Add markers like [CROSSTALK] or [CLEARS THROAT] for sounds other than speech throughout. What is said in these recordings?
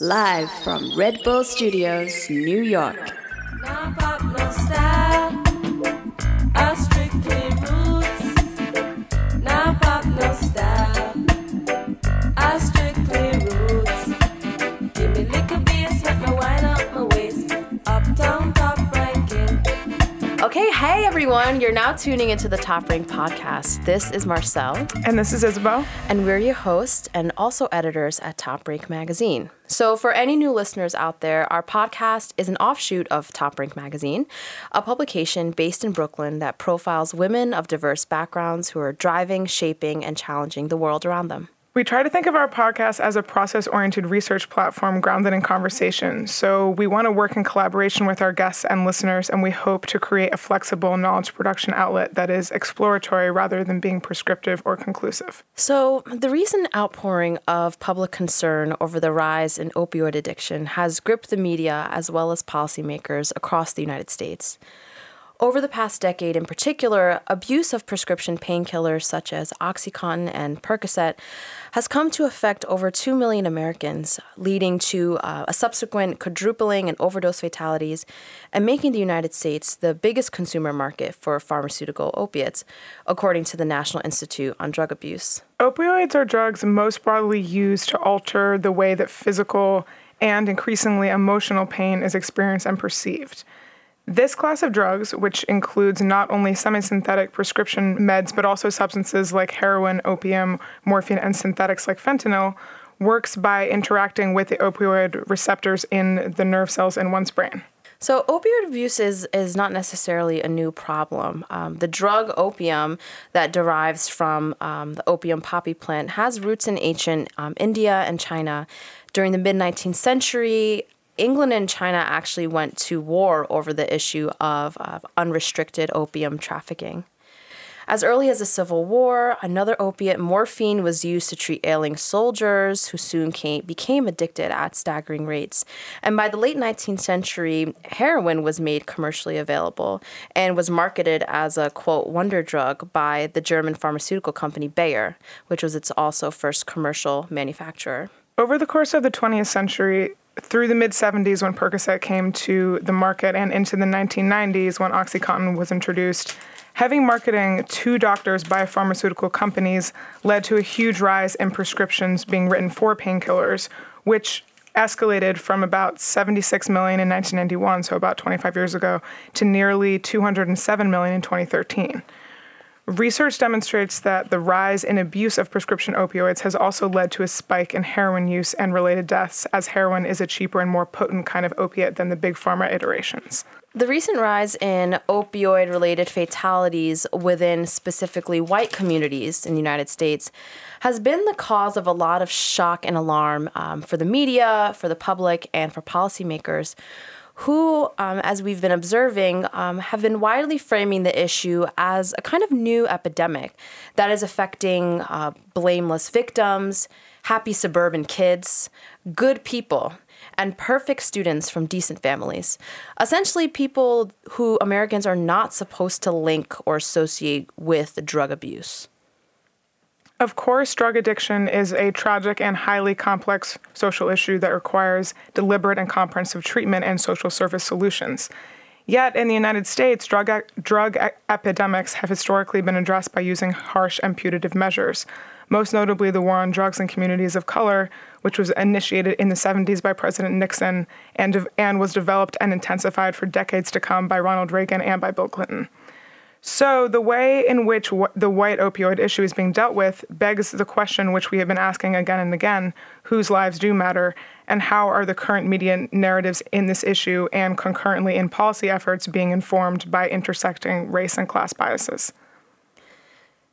Live from Red Bull Studios, New York. Okay, hey everyone, you're now tuning into the Top Rank podcast. This is Marcel. And this is Isabel. And we're your hosts and also editors at Top Rank Magazine. So, for any new listeners out there, our podcast is an offshoot of Top Rank Magazine, a publication based in Brooklyn that profiles women of diverse backgrounds who are driving, shaping, and challenging the world around them. We try to think of our podcast as a process oriented research platform grounded in conversation. So we want to work in collaboration with our guests and listeners, and we hope to create a flexible knowledge production outlet that is exploratory rather than being prescriptive or conclusive. So, the recent outpouring of public concern over the rise in opioid addiction has gripped the media as well as policymakers across the United States. Over the past decade in particular, abuse of prescription painkillers such as Oxycontin and Percocet has come to affect over 2 million Americans, leading to uh, a subsequent quadrupling in overdose fatalities and making the United States the biggest consumer market for pharmaceutical opiates, according to the National Institute on Drug Abuse. Opioids are drugs most broadly used to alter the way that physical and increasingly emotional pain is experienced and perceived. This class of drugs, which includes not only semi synthetic prescription meds, but also substances like heroin, opium, morphine, and synthetics like fentanyl, works by interacting with the opioid receptors in the nerve cells in one's brain. So, opioid abuse is, is not necessarily a new problem. Um, the drug opium that derives from um, the opium poppy plant has roots in ancient um, India and China. During the mid 19th century, England and China actually went to war over the issue of, of unrestricted opium trafficking. As early as the Civil War, another opiate, morphine, was used to treat ailing soldiers who soon came, became addicted at staggering rates. And by the late 19th century, heroin was made commercially available and was marketed as a quote wonder drug by the German pharmaceutical company Bayer, which was its also first commercial manufacturer. Over the course of the 20th century, through the mid 70s when Percocet came to the market and into the 1990s when Oxycontin was introduced, having marketing to doctors by pharmaceutical companies led to a huge rise in prescriptions being written for painkillers, which escalated from about 76 million in 1991, so about 25 years ago, to nearly 207 million in 2013. Research demonstrates that the rise in abuse of prescription opioids has also led to a spike in heroin use and related deaths, as heroin is a cheaper and more potent kind of opiate than the big pharma iterations. The recent rise in opioid related fatalities within specifically white communities in the United States has been the cause of a lot of shock and alarm um, for the media, for the public, and for policymakers who, um, as we've been observing, um, have been widely framing the issue as a kind of new epidemic that is affecting uh, blameless victims, happy suburban kids, good people, and perfect students from decent families. Essentially, people who Americans are not supposed to link or associate with drug abuse. Of course, drug addiction is a tragic and highly complex social issue that requires deliberate and comprehensive treatment and social service solutions. Yet, in the United States, drug, drug epidemics have historically been addressed by using harsh and punitive measures, most notably the war on drugs in communities of color, which was initiated in the 70s by President Nixon and, and was developed and intensified for decades to come by Ronald Reagan and by Bill Clinton. So, the way in which w- the white opioid issue is being dealt with begs the question, which we have been asking again and again whose lives do matter, and how are the current media narratives in this issue and concurrently in policy efforts being informed by intersecting race and class biases?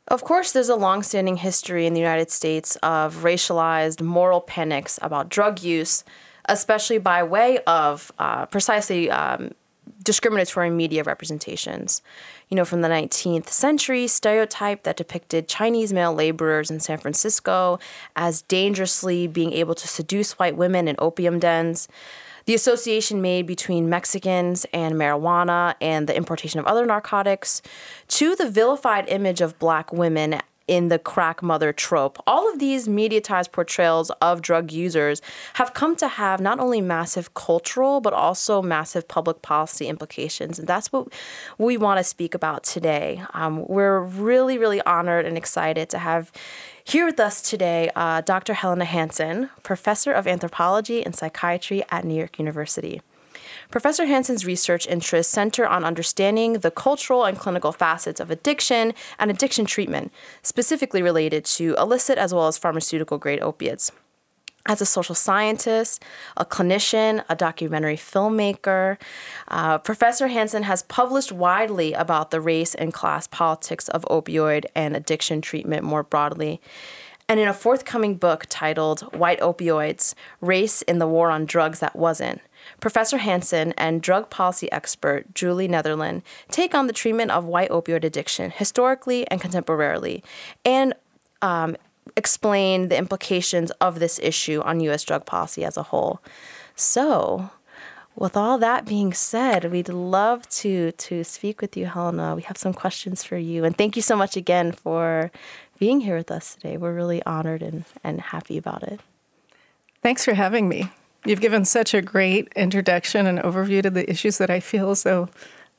Of course, there's a long-standing history in the United States of racialized moral panics about drug use, especially by way of uh, precisely um, discriminatory media representations you know, from the 19th century stereotype that depicted Chinese male laborers in San Francisco as dangerously being able to seduce white women in opium dens. The association made between Mexicans and marijuana and the importation of other narcotics, to the vilified image of black women in the crack mother trope. All of these mediatized portrayals of drug users have come to have not only massive cultural, but also massive public policy implications. And that's what we want to speak about today. Um, we're really, really honored and excited to have here with us today uh, Dr. Helena Hansen, professor of anthropology and psychiatry at New York University. Professor Hansen's research interests center on understanding the cultural and clinical facets of addiction and addiction treatment, specifically related to illicit as well as pharmaceutical grade opiates. As a social scientist, a clinician, a documentary filmmaker, uh, Professor Hansen has published widely about the race and class politics of opioid and addiction treatment more broadly. And in a forthcoming book titled White Opioids Race in the War on Drugs That Wasn't, Professor Hansen and drug policy expert Julie Netherland take on the treatment of white opioid addiction historically and contemporarily and um, explain the implications of this issue on U.S. drug policy as a whole. So, with all that being said, we'd love to to speak with you, Helena. We have some questions for you, and thank you so much again for being here with us today. We're really honored and, and happy about it. Thanks for having me. You've given such a great introduction and overview to the issues that I feel as though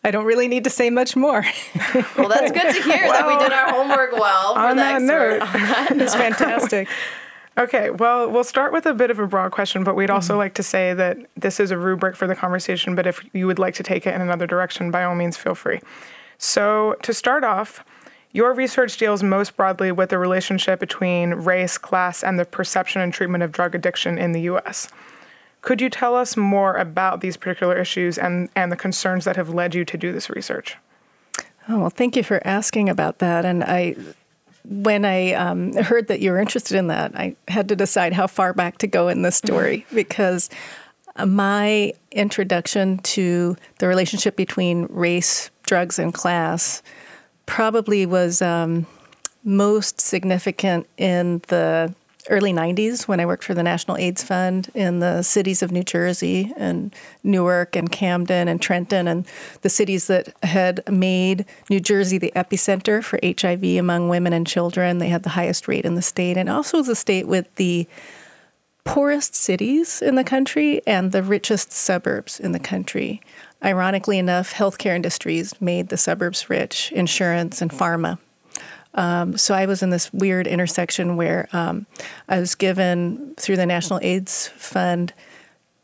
I don't really need to say much more. [LAUGHS] well, that's good to hear well, that we did our homework well. on that note, [LAUGHS] it's fantastic. Okay, well, we'll start with a bit of a broad question, but we'd also mm-hmm. like to say that this is a rubric for the conversation, but if you would like to take it in another direction, by all means, feel free. So, to start off, your research deals most broadly with the relationship between race, class, and the perception and treatment of drug addiction in the US. Could you tell us more about these particular issues and, and the concerns that have led you to do this research? Oh, well, thank you for asking about that. And I, when I um, heard that you were interested in that, I had to decide how far back to go in this story [LAUGHS] because my introduction to the relationship between race, drugs, and class probably was um, most significant in the early 90s when I worked for the National AIDS Fund in the cities of New Jersey and Newark and Camden and Trenton and the cities that had made New Jersey the epicenter for HIV among women and children. They had the highest rate in the state and also was a state with the poorest cities in the country and the richest suburbs in the country. Ironically enough, healthcare industries made the suburbs rich, insurance and pharma. Um, so I was in this weird intersection where um, I was given through the National AIDS Fund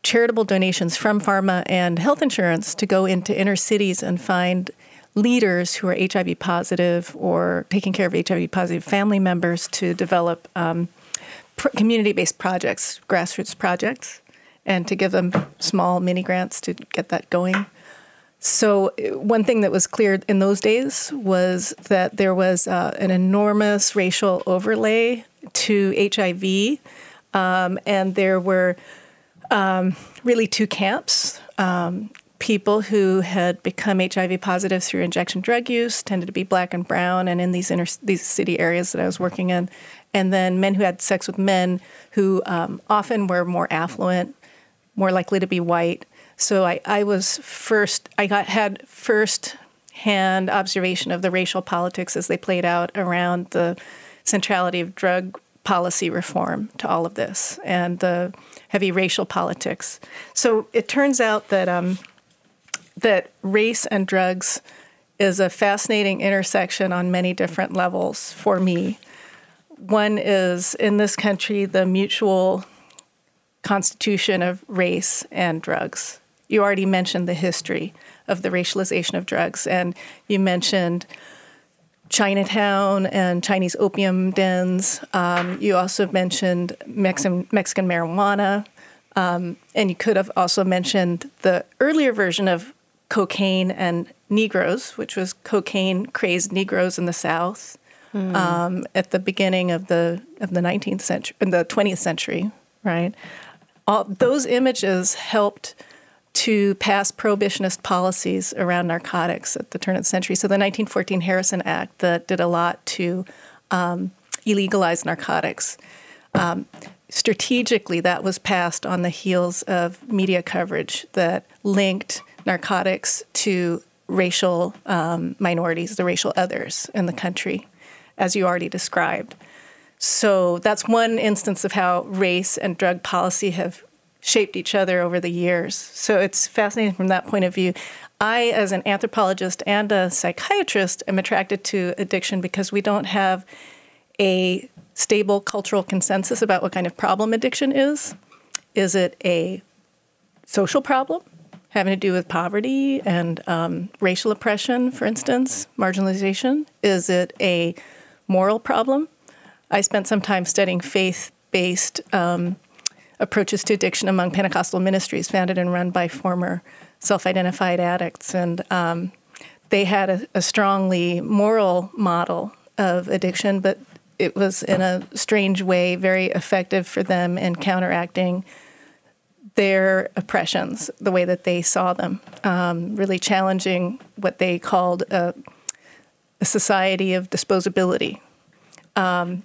charitable donations from pharma and health insurance to go into inner cities and find leaders who are HIV positive or taking care of HIV positive family members to develop um, community based projects, grassroots projects, and to give them small mini grants to get that going. So, one thing that was clear in those days was that there was uh, an enormous racial overlay to HIV, um, and there were um, really two camps. Um, people who had become HIV positive through injection drug use tended to be black and brown, and in these inner these city areas that I was working in, and then men who had sex with men who um, often were more affluent, more likely to be white, so I, I was first, I got had first hand observation of the racial politics as they played out around the centrality of drug policy reform to all of this and the heavy racial politics. So it turns out that um, that race and drugs is a fascinating intersection on many different levels for me. One is in this country the mutual constitution of race and drugs you already mentioned the history of the racialization of drugs, and you mentioned Chinatown and Chinese opium dens. Um, you also mentioned Mexican, Mexican marijuana. Um, and you could have also mentioned the earlier version of cocaine and Negroes, which was cocaine crazed Negroes in the South mm. um, at the beginning of the of the 19th century, in the 20th century, right? All those images helped to pass prohibitionist policies around narcotics at the turn of the century. So the 1914 Harrison Act that did a lot to um, illegalize narcotics. Um, strategically, that was passed on the heels of media coverage that linked narcotics to racial um, minorities, the racial others in the country. as you already described. So that's one instance of how race and drug policy have shaped each other over the years. So it's fascinating from that point of view. I, as an anthropologist and a psychiatrist, am attracted to addiction because we don't have a stable cultural consensus about what kind of problem addiction is. Is it a social problem having to do with poverty and um, racial oppression, for instance, marginalization? Is it a moral problem? I spent some time studying faith based um, approaches to addiction among Pentecostal ministries founded and run by former self identified addicts. And um, they had a, a, strongly moral model of addiction, but it was in a strange way very effective for them in counteracting their oppressions, the way that they saw them, um, really challenging what they called a, a society of disposability. Um,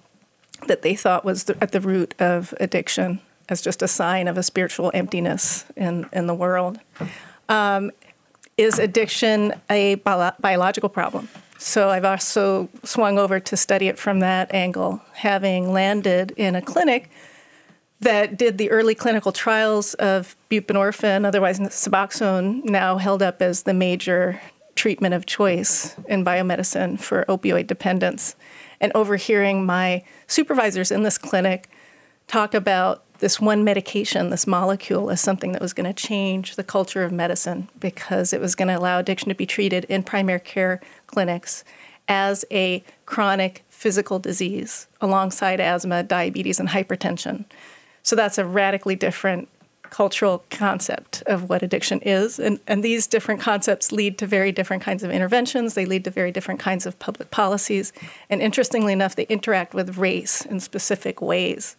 that they thought was the, at the root of addiction as just a sign of a spiritual emptiness in, in the world. Um, is addiction a bio- biological problem? So I've also swung over to study it from that angle, having landed in a clinic that did the early clinical trials of buprenorphine, otherwise Suboxone, now held up as the major treatment of choice in biomedicine for opioid dependence and overhearing my supervisors in this clinic talk about this one medication, this molecule, as something that was going to change the culture of medicine because it was going to allow addiction to be treated in primary care clinics as a chronic physical disease alongside asthma, diabetes, and hypertension. So that's a radically different cultural concept of what addiction is. And, and these different concepts lead to very different kinds of interventions. They lead to very different kinds of public policies. And interestingly enough, they interact with race in specific ways.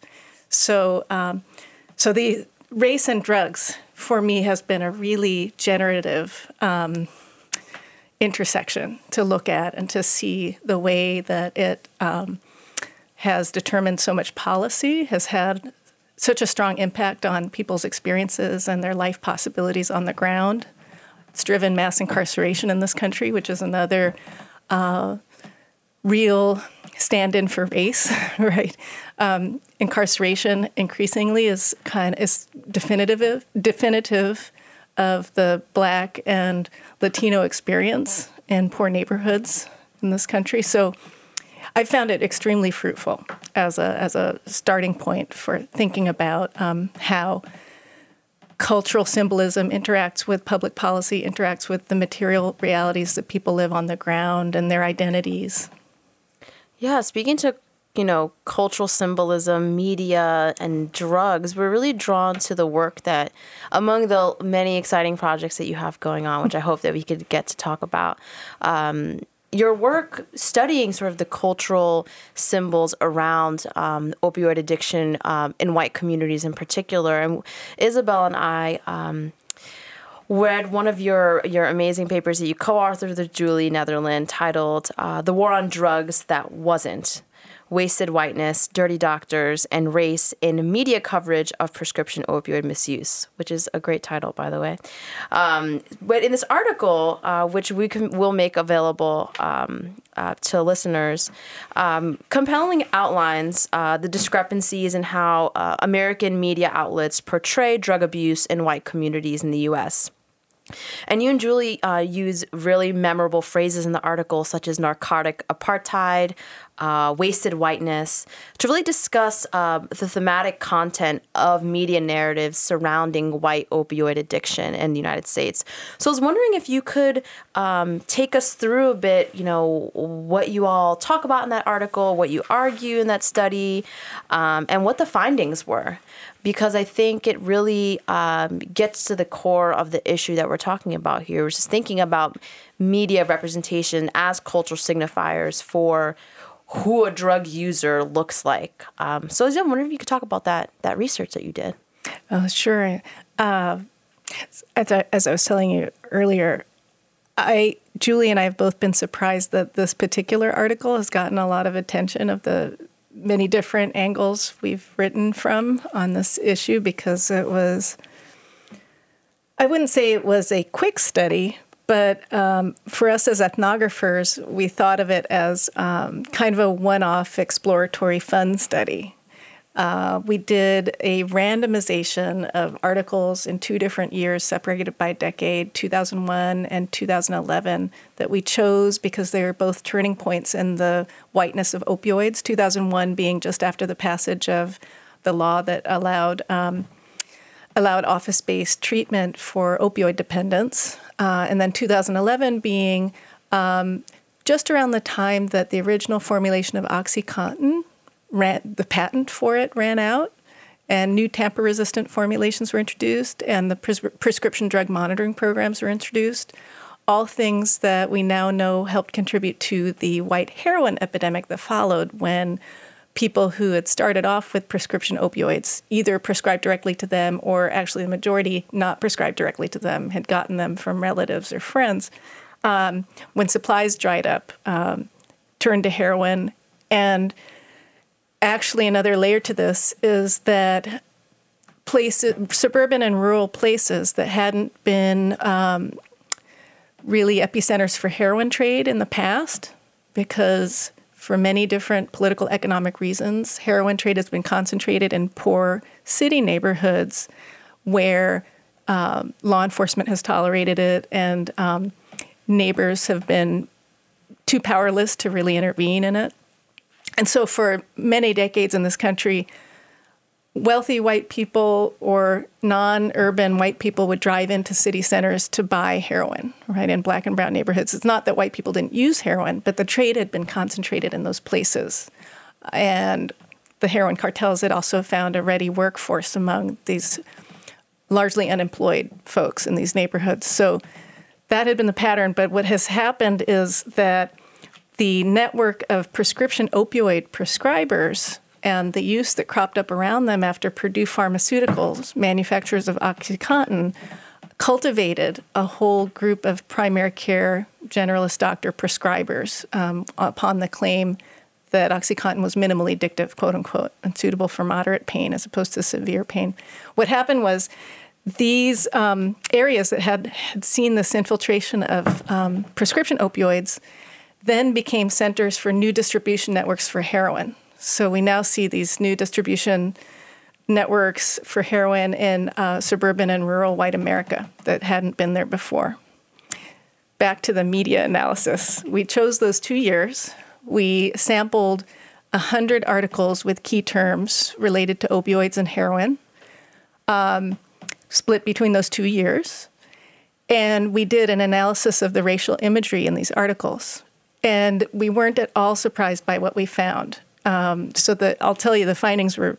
So, um, so the race and drugs for me has been a really generative um, intersection to look at and to see the way that it um, has determined so much policy, has had such a strong impact on people's experiences and their life possibilities on the ground. It's driven mass incarceration in this country, which is another uh, real stand-in for race, [LAUGHS] right? Um, incarceration increasingly is kind is definitive definitive of the Black and Latino experience in poor neighborhoods in this country. So I found it extremely fruitful as a as a starting point for thinking about um, how cultural symbolism interacts with public policy, interacts with the material realities that people live on the ground and their identities. Yeah, speaking to you know cultural symbolism, media, and drugs, we're really drawn to the work that among the many exciting projects that you have going on, which I hope that we could get to talk about. Um, your work studying sort of the cultural symbols around um, opioid addiction um, in white communities in particular. And Isabel and I um, read one of your, your amazing papers that you co authored with Julie Netherland titled uh, The War on Drugs That Wasn't wasted whiteness, dirty doctors, and race in media coverage of prescription opioid misuse, which is a great title, by the way. Um, but in this article, uh, which we can, will make available um, uh, to listeners, um, compelling outlines uh, the discrepancies in how uh, American media outlets portray drug abuse in white communities in the U.S. And you and Julie uh, use really memorable phrases in the article, such as narcotic apartheid, uh, wasted whiteness, to really discuss uh, the thematic content of media narratives surrounding white opioid addiction in the United States. So I was wondering if you could um, take us through a bit, you know, what you all talk about in that article, what you argue in that study, um, and what the findings were because I think it really um, gets to the core of the issue that we're talking about here, which is thinking about media representation as cultural signifiers for who a drug user looks like. Um, so I was wondering if you could talk about that that research that you did. Oh, sure. Uh, as, I, as I was telling you earlier, I Julie and I have both been surprised that this particular article has gotten a lot of attention of the many different angles we've written from on this issue because it was, I wouldn't say it was a quick study, But um, for us as ethnographers, we thought of it as um, kind of a one off exploratory fun study. Uh, we did a randomization of articles in two different years, separated by decade, 2001 and 2011, that we chose because they were both turning points in the whiteness of opioids. 2001 being just after the passage of the law that allowed um, allowed office-based treatment for opioid dependence, uh, and then 2011 being um, just around the time that the original formulation of OxyContin ran, the patent for it ran out, and new tamper resistant formulations were introduced, and the pres- prescription drug monitoring programs were introduced. All things that we now know helped contribute to the white heroin epidemic that followed when people who had started off with prescription opioids, either prescribed directly to them or actually the majority not prescribed directly to them, had gotten them from relatives or friends. Um, when supplies dried up, um, turned to heroin. And actually, another layer to this is that places, suburban and rural places that hadn't been um, really epicenters for heroin trade in the past, because for many different political economic reasons, heroin trade has been concentrated in poor city neighborhoods where um, law enforcement has tolerated it and um, neighbors have been too powerless to really intervene in it. And so, for many decades in this country, wealthy white people or non-urban white people would drive into city centers to buy heroin, right, in black and brown neighborhoods. It's not that white people didn't use heroin, but the trade had been concentrated in those places. And the heroin cartels had also found a ready workforce among these largely unemployed folks in these neighborhoods. So that had been the pattern, but what has happened is that the network of prescription opioid prescribers and the use that cropped up around them after Purdue Pharmaceuticals, manufacturers of OxyContin, cultivated a whole group of primary care generalist doctor prescribers um, upon the claim that OxyContin was minimally addictive, quote unquote, and suitable for moderate pain as opposed to severe pain. What happened was these um, areas that had, had seen this infiltration of um, prescription opioids then became centers for new distribution networks for heroin. So we now see these new distribution networks for heroin in uh, suburban and rural white America that hadn't been there before. Back to the media analysis. We chose those two years. We sampled 100 articles with key terms related to opioids and heroin, um, split between those two years. And we did an analysis of the racial imagery in these articles. And we weren't at all surprised by what we found. Um, so the, I'll tell you, the findings were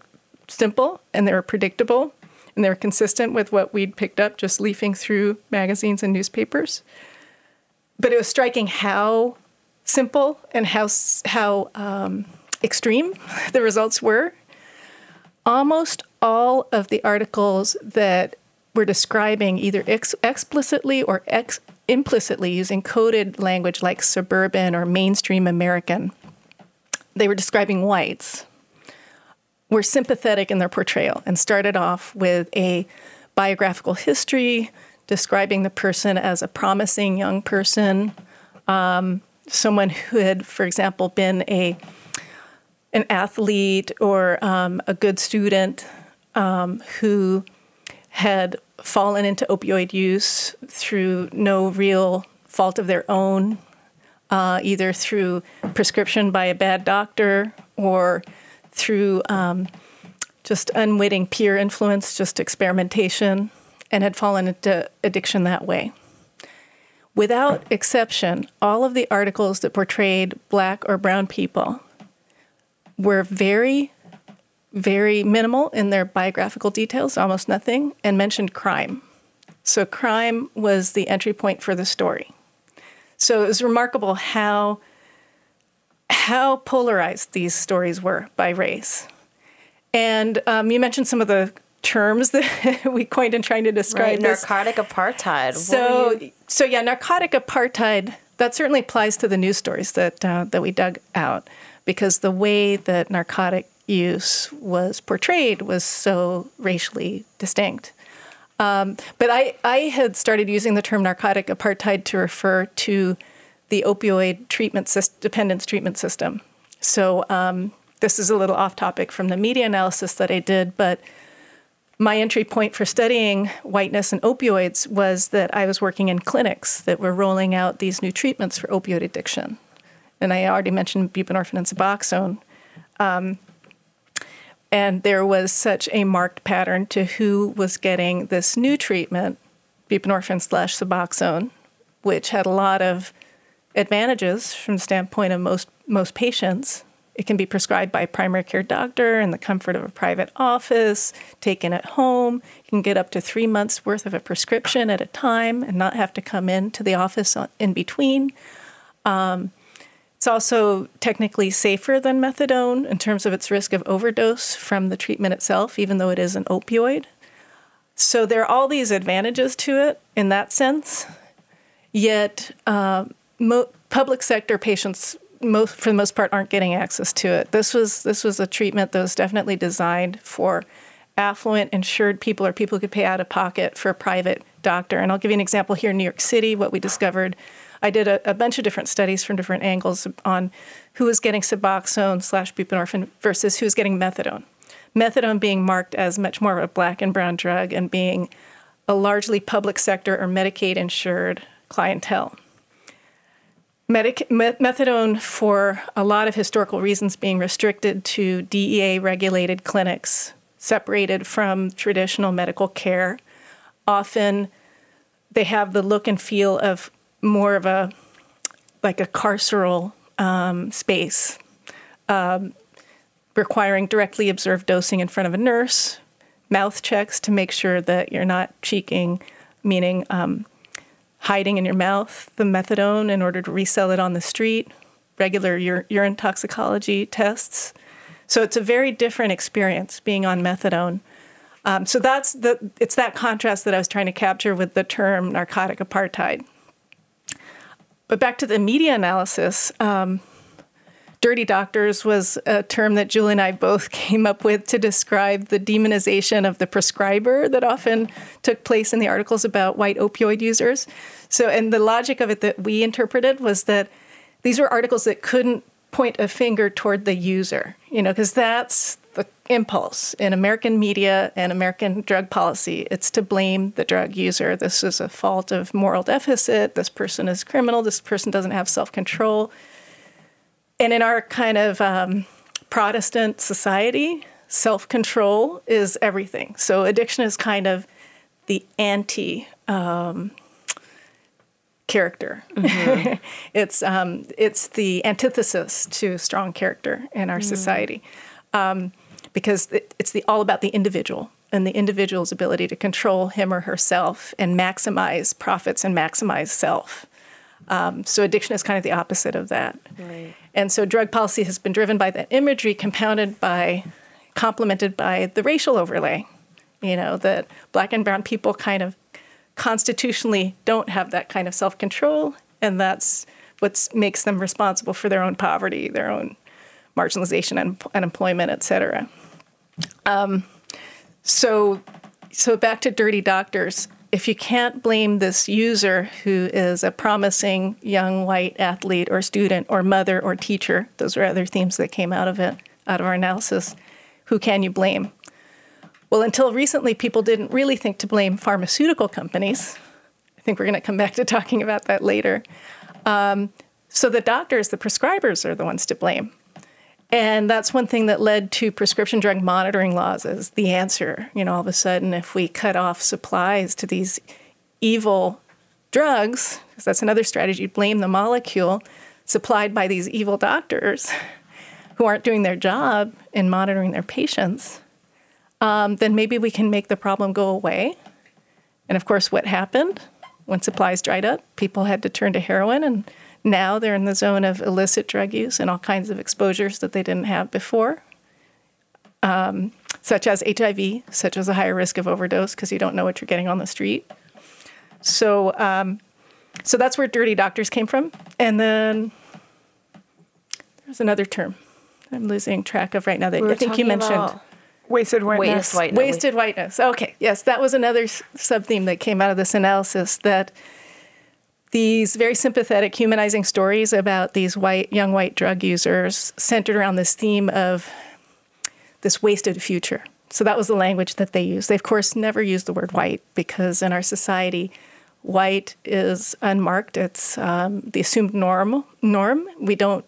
simple and they were predictable and they were consistent with what we'd picked up just leafing through magazines and newspapers. But it was striking how simple and how how um, extreme [LAUGHS] the results were. Almost all of the articles that were describing either ex- explicitly or ex- implicitly using coded language like suburban or mainstream American they were describing whites were sympathetic in their portrayal and started off with a biographical history describing the person as a promising young person, um, someone who had, for example, been a an athlete or um, a good student um, who had fallen into opioid use through no real fault of their own, uh, either through prescription by a bad doctor or through um, just unwitting peer influence, just experimentation, and had fallen into addiction that way. Without exception, all of the articles that portrayed black or brown people were very, very minimal in their biographical details, almost nothing, and mentioned crime. So, crime was the entry point for the story. So it was remarkable how how polarized these stories were by race. And um, you mentioned some of the terms [LAUGHS] that we coined in trying to describe right, this. narcotic apartheid. So, so yeah, narcotic apartheid. That certainly applies to the news stories that uh, that we dug out, because the way that narcotic use was portrayed was so racially distinct. Um, but I, I had started using the term narcotic apartheid to refer to the opioid treatment dependence treatment system. So um, this is a little off topic from the media analysis that I did, but my entry point for studying whiteness and opioids was that I was working in clinics that were rolling out these new treatments for opioid addiction. And I already mentioned buprenorphine and Suboxone. Um, and there was such a marked pattern to who was getting this new treatment, buprenorphine slash Suboxone, which had a lot of advantages from the standpoint of most most patients. It can be prescribed by a primary care doctor in the comfort of a private office, taken at home. You can get up to three months worth of a prescription at a time and not have to come in to the office in between. Um, it's also technically safer than methadone in terms of its risk of overdose from the treatment itself, even though it is an opioid. So there are all these advantages to it in that sense. Yet, uh, mo- public sector patients, most, for the most part, aren't getting access to it. This was this was a treatment that was definitely designed for affluent, insured people or people who could pay out of pocket for a private doctor. And I'll give you an example here in New York City. What we discovered I did a, a, bunch of different studies from different angles on who was getting Suboxone slash buprenorphine versus who was getting methadone. Methadone being marked as much more of a black and brown drug and being a largely public sector or Medicaid insured clientele. Medic- methadone, for a lot of historical reasons, being restricted to DEA regulated clinics, separated from traditional medical care. Often they have the look and feel of more of a like a carceral um, space, um, requiring directly observed dosing in front of a nurse, mouth checks to make sure that you're not cheeking, meaning um, hiding in your mouth the methadone in order to resell it on the street, regular ur- urine toxicology tests. So it's a very different experience being on methadone. Um, so that's the it's that contrast that I was trying to capture with the term narcotic apartheid. But back to the media analysis, um, dirty doctors was a term that Julie and I both [LAUGHS] came up with to describe the demonization of the prescriber that often took place in the articles about white opioid users. So, and the logic of it that we interpreted was that these were articles that couldn't point a finger toward the user, you know, because that's the impulse in American media and American drug policy. It's to blame the drug user. This is a fault of moral deficit. This person is criminal. This person doesn't have self control. And in our kind of um, Protestant society, self control is everything. So addiction is kind of the anti. Um, character. Mm-hmm. [LAUGHS] it's um, it's the antithesis to strong character in our mm. society. Um, because it's the, all about the individual and the individual's ability to control him or herself and maximize profits and maximize self. Um, so addiction is kind of the opposite of that. Right. And so drug policy has been driven by that imagery, compounded by, complemented by the racial overlay. You know that black and brown people kind of constitutionally don't have that kind of self control, and that's what makes them responsible for their own poverty, their own marginalization and unemployment, et cetera. Um, so, so back to dirty doctors. If you can't blame this user who is a promising young white athlete or student or mother or teacher, those are other themes that came out of it, out of our analysis, who can you blame? Well, until recently, people didn't really think to blame pharmaceutical companies. I think we're going to come back to talking about that later. Um, so the doctors, the prescribers, are the ones to blame. And that's one thing that led to prescription drug monitoring laws as the answer. You know, all of a sudden, if we cut off supplies to these evil drugs, because that's another strategy, blame the molecule supplied by these evil doctors who aren't doing their job in monitoring their patients, um, then maybe we can make the problem go away. And of course, what happened when supplies dried up? People had to turn to heroin and now they're in the zone of illicit drug use and all kinds of exposures that they didn't have before, um, such as HIV, such as a higher risk of overdose because you don't know what you're getting on the street. So, um, so that's where dirty doctors came from. And then there's another term I'm losing track of right now that I think you mentioned. Wasted whiteness. Wasted whiteness. Wasted whiteness. Okay, yes, that was another sub theme that came out of this analysis that these very sympathetic, humanizing stories about these white, young white drug users centered around this theme of this wasted future. So that was the language that they used. They, of course, never used the word white because in our society, white is unmarked. It's um, the assumed norm. Norm. We don't,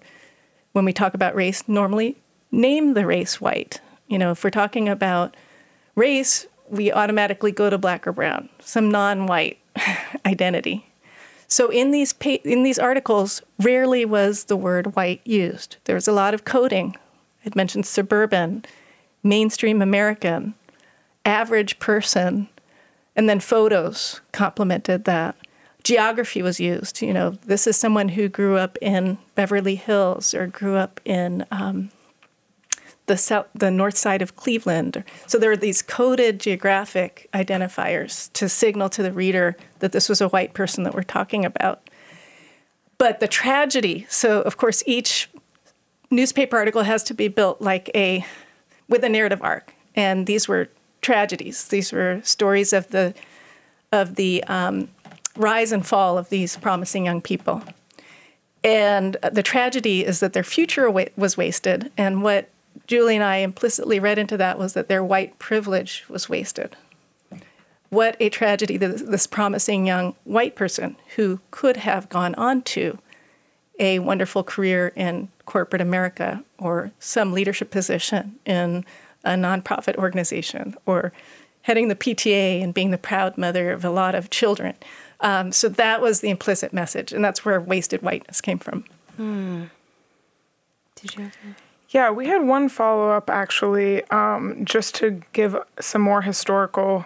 when we talk about race, normally name the race white. You know, if we're talking about race, we automatically go to black or brown, some non-white [LAUGHS] identity. So in these pa- in these articles, rarely was the word white used. There was a lot of coding. It mentioned suburban, mainstream American, average person, and then photos complemented that. Geography was used. You know, this is someone who grew up in Beverly Hills or grew up in um, the south, the north side of Cleveland. So there are these coded geographic identifiers to signal to the reader that this was a white person that we're talking about. But the tragedy, so of course each newspaper article has to be built like a with a narrative arc, and these were tragedies. These were stories of the of the um, rise and fall of these promising young people. And the tragedy is that their future was wasted, and what Julie and I implicitly read into that was that their white privilege was wasted. What a tragedy that this promising young white person who could have gone on to a wonderful career in corporate America or some leadership position in a nonprofit organization or heading the PTA and being the proud mother of a lot of children. Um, so that was the implicit message, and that's where wasted whiteness came from. Hmm. Did you have yeah, we had one follow up actually, um, just to give some more historical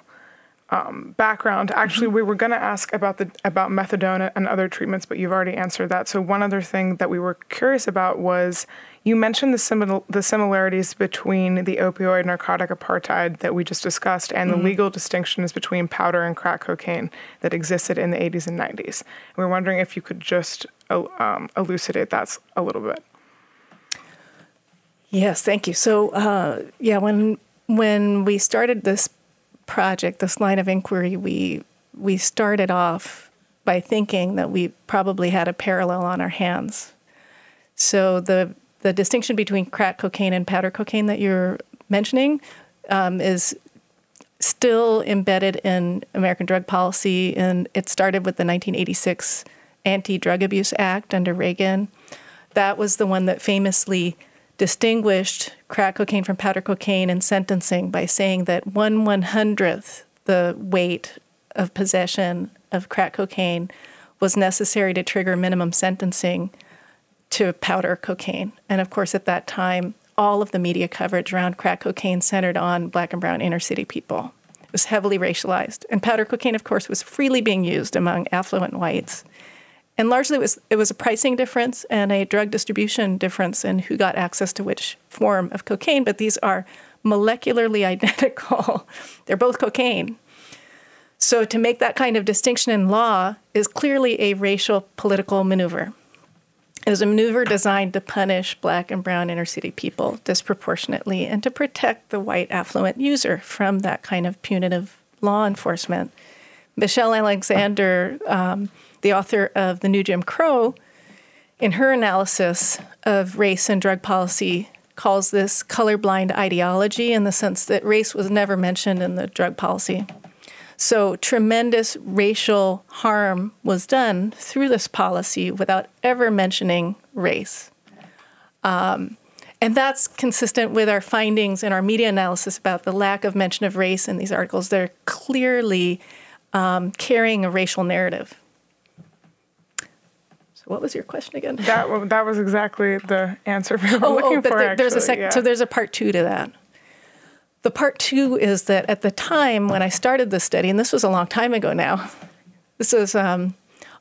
um, background. Actually, mm-hmm. we were going to ask about the about methadone and other treatments, but you've already answered that. So one other thing that we were curious about was you mentioned the simil- the similarities between the opioid narcotic apartheid that we just discussed and mm-hmm. the legal distinctions between powder and crack cocaine that existed in the 80s and 90s. And we we're wondering if you could just um, elucidate that a little bit. Yes, thank you. So, uh, yeah, when when we started this project, this line of inquiry, we we started off by thinking that we probably had a parallel on our hands. So the the distinction between crack cocaine and powder cocaine that you're mentioning um, is still embedded in American drug policy, and it started with the 1986 Anti-Drug Abuse Act under Reagan. That was the one that famously distinguished crack cocaine from powder cocaine in sentencing by saying that one one hundredth the weight of possession of crack cocaine was necessary to trigger minimum sentencing to powder cocaine. And of course, at that time, all of the media coverage around crack cocaine centered on black and brown inner city people. It was heavily racialized. And powder cocaine, of course, was freely being used among affluent whites and largely it was it was a pricing difference and a drug distribution difference in who got access to which form of cocaine but these are molecularly [LAUGHS] identical. They're both cocaine. So to make that kind of distinction in law is clearly a racial political maneuver. It was a maneuver designed to punish black and brown inner city people disproportionately and to protect the white affluent user from that kind of punitive law enforcement. Michelle alexander um, the author of The New Jim Crow, in her analysis of race and drug policy, calls this colorblind ideology in the sense that race was never mentioned in the drug policy. So, tremendous racial harm was done through this policy without ever mentioning race. Um, and that's consistent with our findings in our media analysis about the lack of mention of race in these articles. They're clearly um, carrying a racial narrative. So what was your question again? That that was exactly the answer we were oh, looking oh, but for. There, there's a second. Yeah. So there's a part two to that. The part two is that at the time when I started this study, and this was a long time ago now, this was um,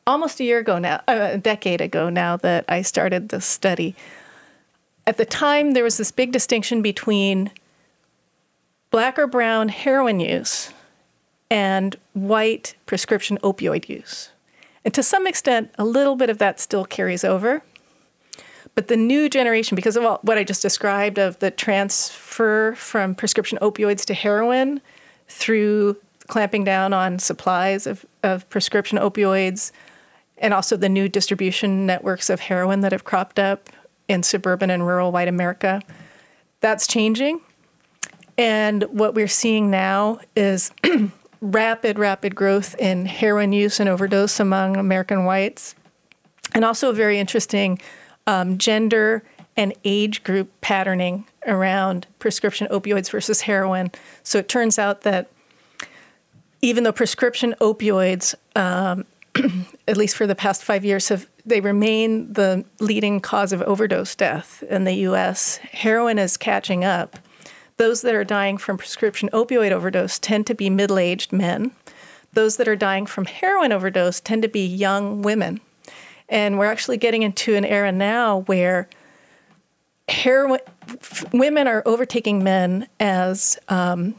almost a year ago now, uh, a decade ago now that I started this study. At the time, there was this big distinction between black or brown heroin use and white prescription opioid use. And to some extent, a little bit of that still carries over. but the new generation, because of all, what I just described of the transfer from prescription opioids to heroin through clamping down on supplies of, of prescription opioids, and also the new distribution networks of heroin that have cropped up in suburban and rural white America, that's changing. And what we're seeing now is [CLEARS THROAT] rapid, rapid growth in heroin use and overdose among American whites, and also a very interesting um, gender and age group patterning around prescription opioids versus heroin. So it turns out that even though prescription opioids, um, [CLEARS THROAT] at least for the past five years, have they remain the leading cause of overdose death in the U.S. Heroin is catching up. Those that are dying from prescription opioid overdose tend to be middle-aged men. Those that are dying from heroin overdose tend to be young women. And we're actually getting into an era now where heroin women are overtaking men as um,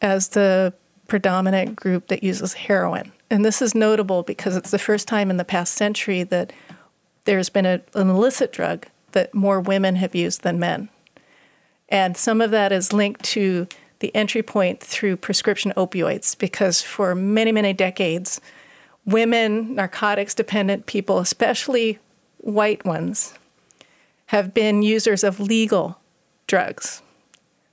as the predominant group that uses heroin. And this is notable because it's the first time in the past century that there's been a, an illicit drug that more women have used than men. And some of that is linked to the entry point through prescription opioids because for many, many decades, women, narcotics dependent people, especially white ones, have been users of legal drugs.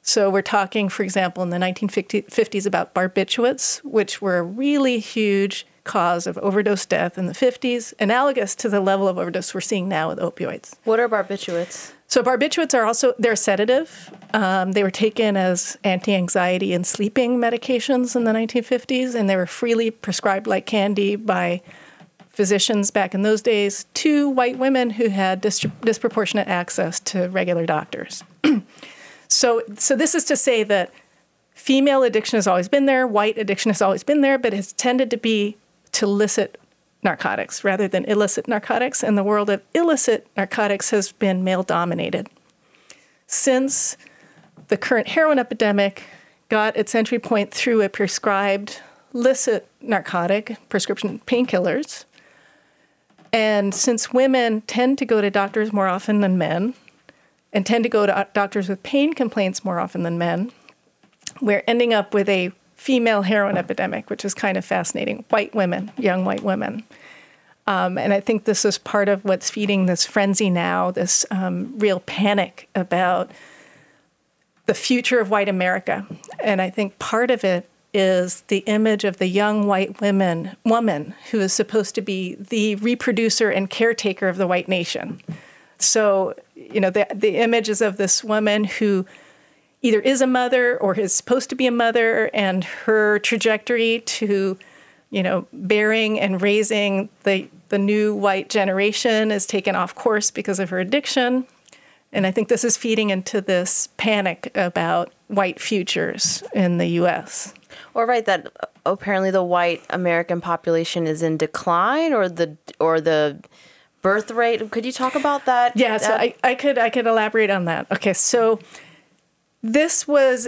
So we're talking, for example, in the 1950s about barbiturates, which were a really huge cause of overdose death in the 50s, analogous to the level of overdose we're seeing now with opioids. What are barbiturates? So barbiturates are also they're sedative. Um, they were taken as anti-anxiety and sleeping medications in the 1950s, and they were freely prescribed like candy by physicians back in those days to white women who had dis- disproportionate access to regular doctors. [CLEARS THROAT] so, so this is to say that female addiction has always been there, white addiction has always been there, but it's tended to be to licit narcotics rather than illicit narcotics, and the world of illicit narcotics has been male dominated. Since the current heroin epidemic got its entry point through a prescribed licit narcotic, prescription painkillers, and since women tend to go to doctors more often than men, and tend to go to doctors with pain complaints more often than men, we're ending up with a female heroin epidemic, which is kind of fascinating. White women, young white women. Um, and I think this is part of what's feeding this frenzy now, this um, real panic about the future of white America. And I think part of it is the image of the young white women, woman who is supposed to be the reproducer and caretaker of the white nation. So, you know, the, the images of this woman who either is a mother or is supposed to be a mother, and her trajectory to, you know, bearing and raising the the new white generation is taken off course because of her addiction. And I think this is feeding into this panic about white futures in the US. Or right that apparently the white American population is in decline or the or the birth rate. Could you talk about that? Yeah, so I, I could I could elaborate on that. Okay, so this was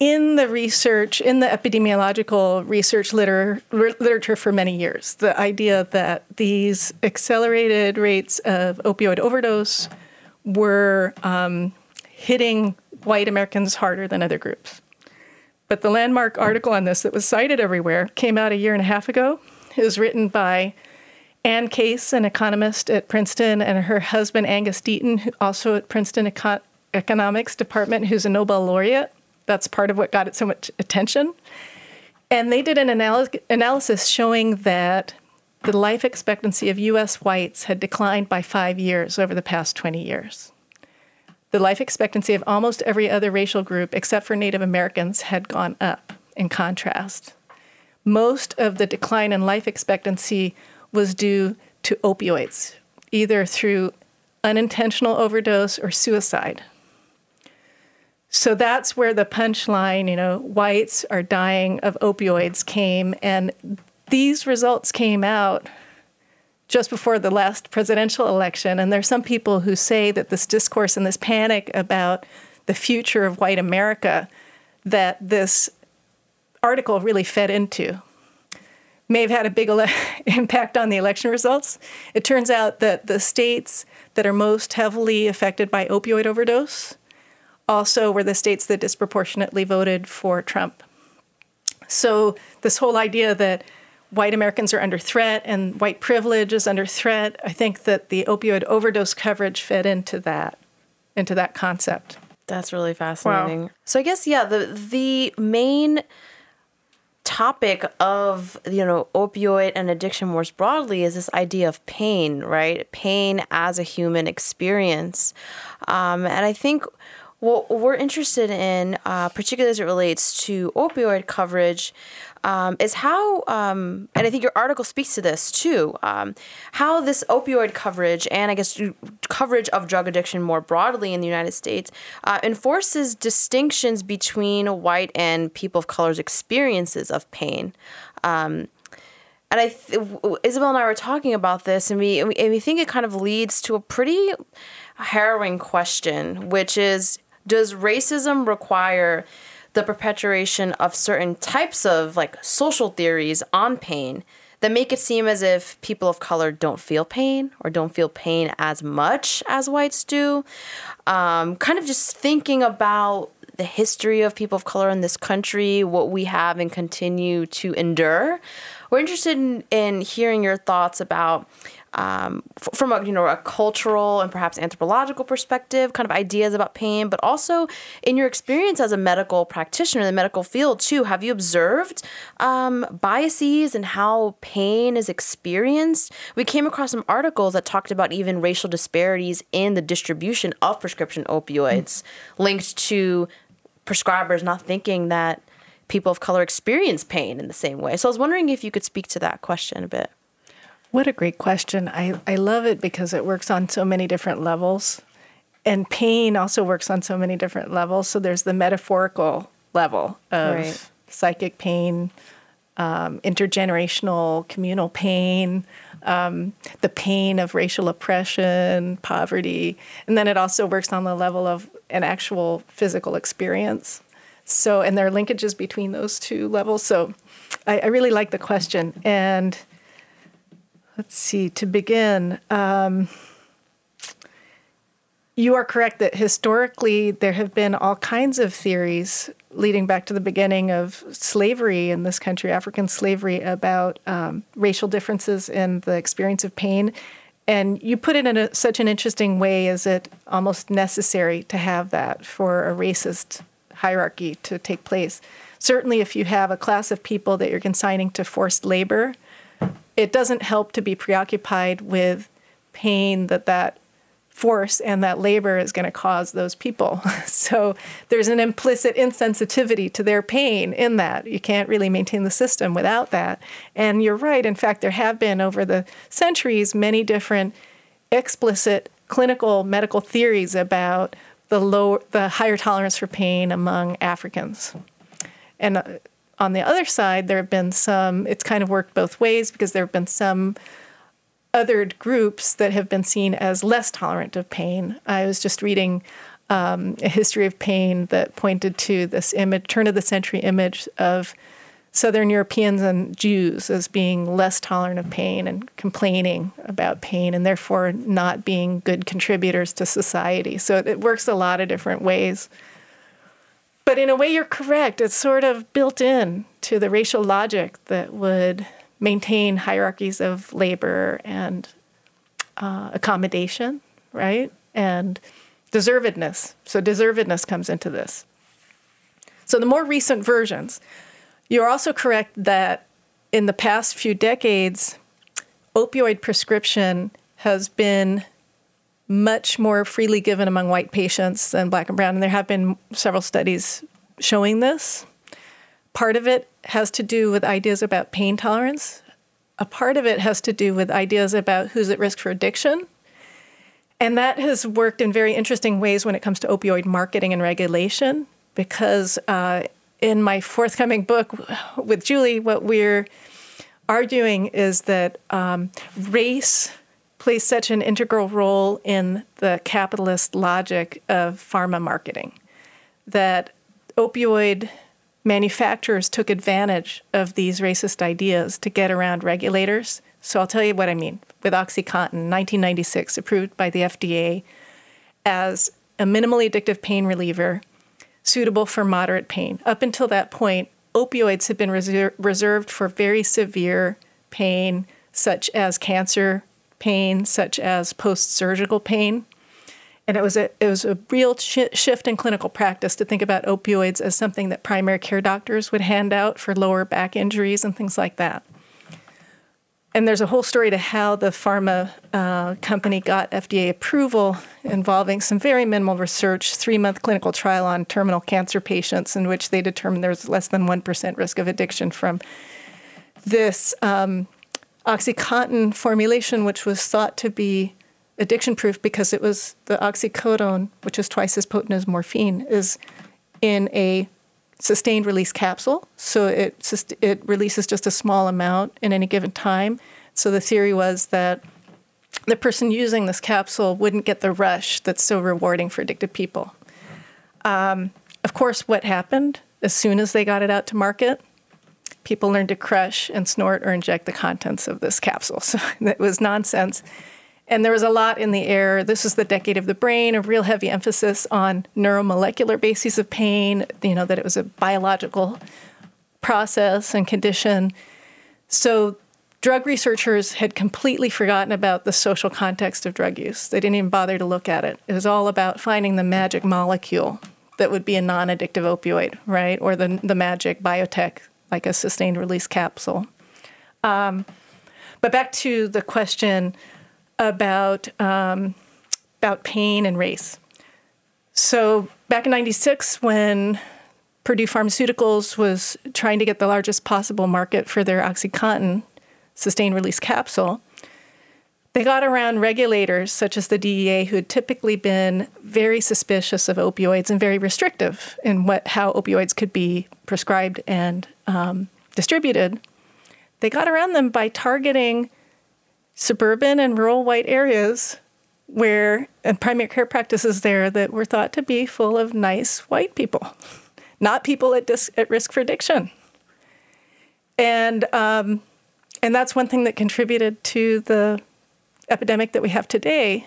in the research, in the epidemiological research liter- literature for many years, the idea that these accelerated rates of opioid overdose were um, hitting white Americans harder than other groups. But the landmark article on this that was cited everywhere came out a year and a half ago. It was written by Anne Case, an economist at Princeton, and her husband, Angus Deaton, who also at Princeton Econ- economics department who's a Nobel laureate. That's part of what got it so much attention. And they did an anal- analysis showing that the life expectancy of US whites had declined by five years over the past 20 years. The life expectancy of almost every other racial group, except for Native Americans, had gone up in contrast. Most of the decline in life expectancy was due to opioids, either through unintentional overdose or suicide. So that's where the punchline, you know, whites are dying of opioids came. And these results came out just before the last presidential election. And there's some people who say that this discourse and this panic about the future of white America that this article really fed into. may have had a big ele- [LAUGHS] impact on the election results. It turns out that the states that are most heavily affected by opioid overdose also were the states that disproportionately voted for Trump. So, this whole idea that white Americans are under threat and white privilege is under threat, I think that the opioid overdose coverage fit into that, into that concept. That's really fascinating. Wow. So I guess yeah, the the main topic of you know opioid and addiction more broadly is this idea of pain, right? Pain as a human experience, um, and I think what we're interested in, uh, particularly as it relates to opioid coverage, um, is how, um, and I think your article speaks to this too, um, how this opioid coverage and I guess coverage of drug addiction more broadly in the United States uh, enforces distinctions between white and people of color's experiences of pain. Um, and I, th- Isabel and I were talking about this, and we, and we think it kind of leads to a pretty harrowing question, which is, does racism require the perpetuation of certain types of like social theories on pain that make it seem as if people of color don't feel pain or don't feel pain as much as whites do. Um, kind of just thinking about the history of people of color in this country, what we have and continue to endure. We're interested in, in hearing your thoughts about um, f- from a you know a cultural and perhaps anthropological perspective, kind of ideas about pain, but also in your experience as a medical practitioner in the medical field too. Have you observed um, biases and how pain is experienced? We came across some articles that talked about even racial disparities in the distribution of prescription opioids, mm-hmm. linked to prescribers not thinking that people of color experience pain in the same way. So I was wondering if you could speak to that question a bit. What a great question. I, I love it because it works on so many different levels. And pain also works on so many different levels. So there's the metaphorical level of right. psychic pain, um, intergenerational communal pain, um, the pain of racial oppression, poverty. And then it also works on the level of an actual physical experience. So, and there are linkages between those two levels. So I, I really like the question. And Let's see, to begin, um, you are correct that historically there have been all kinds of theories leading back to the beginning of slavery in this country, African slavery, about um, racial differences in the experience of pain. And you put it in a, such an interesting way is it almost necessary to have that for a racist hierarchy to take place? Certainly, if you have a class of people that you're consigning to forced labor, it doesn't help to be preoccupied with pain that that force and that labor is going to cause those people. [LAUGHS] so there's an implicit insensitivity to their pain in that. You can't really maintain the system without that. And you're right. In fact, there have been over the centuries many different explicit clinical medical theories about the low the higher tolerance for pain among Africans. And uh, on the other side, there have been some, it's kind of worked both ways because there have been some othered groups that have been seen as less tolerant of pain. I was just reading um, a history of pain that pointed to this image, turn of the century image of Southern Europeans and Jews as being less tolerant of pain and complaining about pain and therefore not being good contributors to society. So it works a lot of different ways. But in a way, you're correct. It's sort of built in to the racial logic that would maintain hierarchies of labor and uh, accommodation, right? And deservedness. So, deservedness comes into this. So, the more recent versions, you're also correct that in the past few decades, opioid prescription has been much more freely given among white patients than black and brown. And there have been several studies showing this. Part of it has to do with ideas about pain tolerance. A part of it has to do with ideas about who's at risk for addiction. And that has worked in very interesting ways when it comes to opioid marketing and regulation, because uh, in my forthcoming book with Julie, what we're arguing is that um, race plays such an integral role in the capitalist logic of pharma marketing that opioid manufacturers took advantage of these racist ideas to get around regulators. So I'll tell you what I mean. With OxyContin, 1996, approved by the FDA as a minimally addictive pain reliever suitable for moderate pain. Up until that point, opioids had been reser- reserved for very severe pain, such as cancer pain, such as post surgical pain. And it was a, it was a real sh- shift in clinical practice to think about opioids as something that primary care doctors would hand out for lower back injuries and things like that. And there's a whole story to how the pharma uh, company got FDA approval involving some very minimal research, three month clinical trial on terminal cancer patients, in which they determined there was less than 1% risk of addiction from this um, OxyContin formulation, which was thought to be addiction proof because it was the oxycodone, which is twice as potent as morphine, is in a sustained release capsule. So it, it releases just a small amount in any given time. So the theory was that the person using this capsule wouldn't get the rush that's so rewarding for addicted people. Um, of course, what happened as soon as they got it out to market? People learned to crush and snort or inject the contents of this capsule. [LAUGHS] So it was nonsense. And there was a lot in the air. This was the decade of the brain, a real heavy emphasis on neuromolecular bases of pain, you know, that it was a biological process and condition. So drug researchers had completely forgotten about the social context of drug use. They didn't even bother to look at it. It was all about finding the magic molecule that would be a non addictive opioid, right? Or the, the magic biotech, like a sustained release capsule. Um, but back to the question about um, about pain and race. So back in '96, when Purdue Pharmaceuticals was trying to get the largest possible market for their OxyContin sustained release capsule, they got around regulators such as the DEA, who had typically been very suspicious of opioids and very restrictive in what how opioids could be prescribed and um, distributed. They got around them by targeting suburban and rural white areas where and primary care practices there that were thought to be full of nice white people, not people at, dis, at risk for addiction. And um, and that's one thing that contributed to the epidemic that we have today.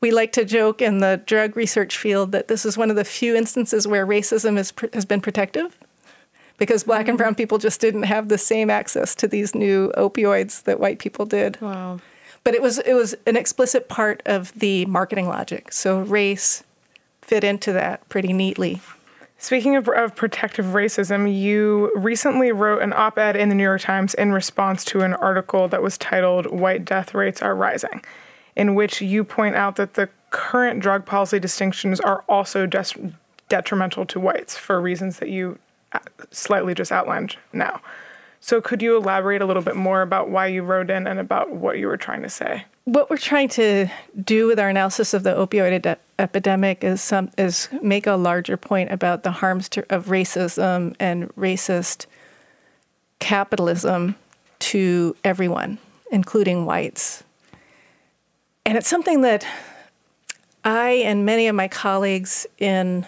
We like to joke in the drug research field that this is one of the few instances where racism is, has been protective because black and brown people just didn't have the same access to these new opioids that white people did. Wow. But it was it was an explicit part of the marketing logic. So race fit into that pretty neatly. Speaking of, of, protective racism, you recently wrote an op ed in the New York Times in response to an article that was titled White Death Rates Are Rising, in which you point out that the current drug policy distinctions are also des- detrimental to whites for reasons that you slightly just outlined now. So, could you elaborate a little bit more about why you wrote in and about what you were trying to say? What we're trying to do with our analysis of the opioid ed- epidemic is some is make a larger point about the harms to, of racism and racist capitalism to everyone, including whites. And it's something that I and many of my colleagues in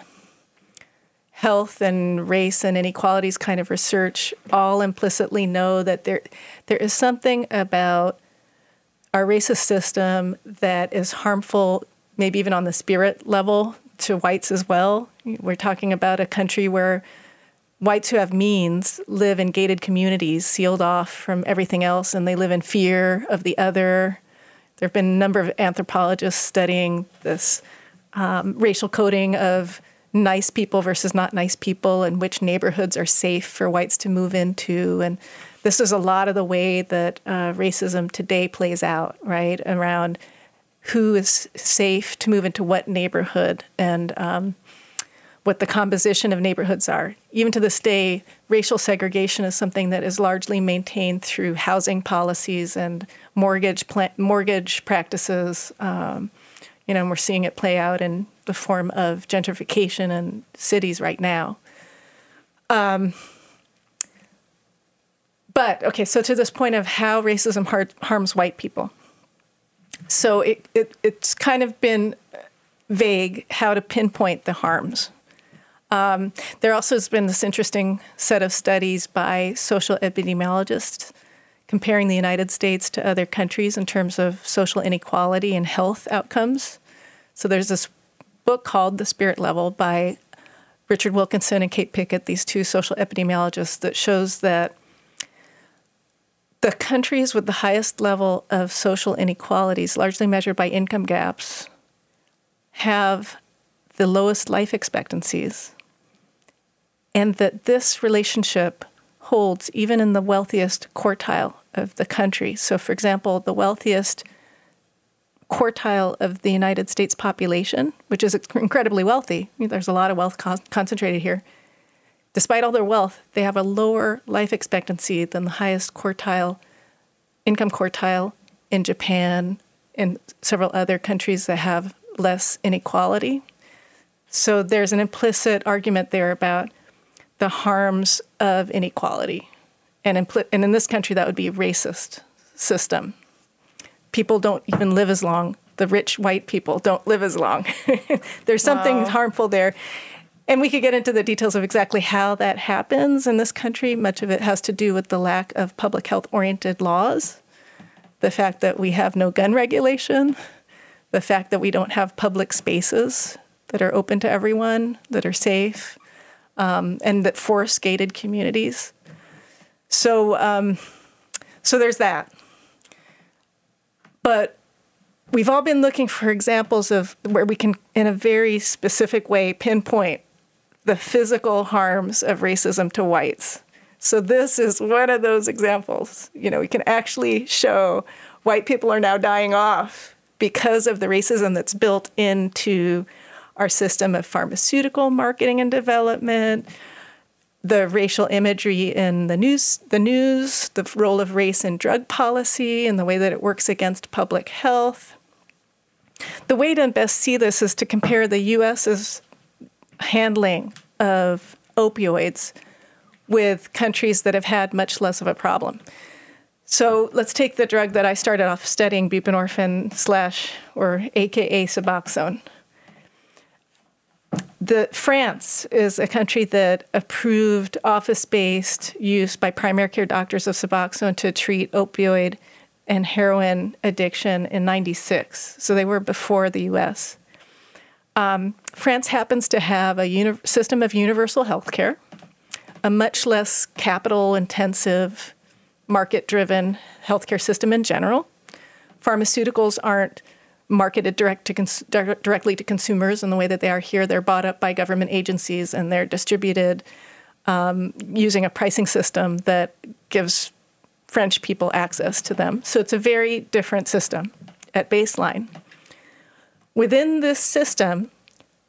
health and race and inequalities kind of research all implicitly know that there there is something about our racist system that is harmful maybe even on the spirit level to whites as well. We're talking about a country where whites who have means live in gated communities sealed off from everything else and they live in fear of the other. There have been a number of anthropologists studying this um, racial coding of nice people versus not nice people and which neighborhoods are safe for whites to move into. And this is a lot of the way that uh, racism today plays out, right? Around who is safe to move into what neighborhood and um, what the composition of neighborhoods are. Even to this day, racial segregation is something that is largely maintained through housing policies and mortgage pla- mortgage practices. Um, you know, and we're seeing it play out in the form of gentrification in cities right now. Um, but okay, so to this point of how racism har- harms white people. So it, it, it's kind of been vague how to pinpoint the harms. Um, there also has been this interesting set of studies by social epidemiologists comparing the United States to other countries in terms of social inequality and health outcomes. So there's this book called The Spirit Level by Richard Wilkinson and Kate Pickett, these two social epidemiologists, that shows that the countries with the highest level of social inequalities, largely measured by income gaps, have the lowest life expectancies. And that this relationship holds even in the wealthiest quartile of the country. So, for example, the wealthiest quartile of the United States population, which is incredibly wealthy, there's a lot of wealth con- concentrated here. Despite all their wealth, they have a lower life expectancy than the highest quartile, income quartile in Japan and several other countries that have less inequality. So there's an implicit argument there about the harms of inequality. And, impl- and in this country, that would be a racist system. People don't even live as long. The rich white people don't live as long. [LAUGHS] There's something wow. harmful there. And we could get into the details of exactly how that happens in this country. Much of it has to do with the lack of public health oriented laws, the fact that we have no gun regulation, the fact that we don't have public spaces that are open to everyone, that are safe, um, and that force gated communities. So, um, so there's that. But we've all been looking for examples of where we can, in a very specific way, pinpoint the physical harms of racism to whites. So this is one of those examples. You know, we can actually show white people are now dying off because of the racism that's built into our system of pharmaceutical marketing and development, the racial imagery in the news, the news, the role of race in drug policy, and the way that it works against public health. The way to best see this is to compare the U.S.'s handling of opioids with countries that have had much less of a problem. So let's take the drug that I started off studying, buprenorphine slash or AKA Suboxone. The France is a country that approved office-based use by primary care doctors of Suboxone to treat opioid and heroin addiction in 96. So they were before the US. Um, France happens to have a uni- system of universal health care, a much less capital intensive market driven healthcare system in general. Pharmaceuticals aren't marketed direct to cons- directly to consumers in the way that they are here. They're bought up by government agencies and they're distributed um, using a pricing system that gives French people access to them. So it's a very different system at baseline. Within this system,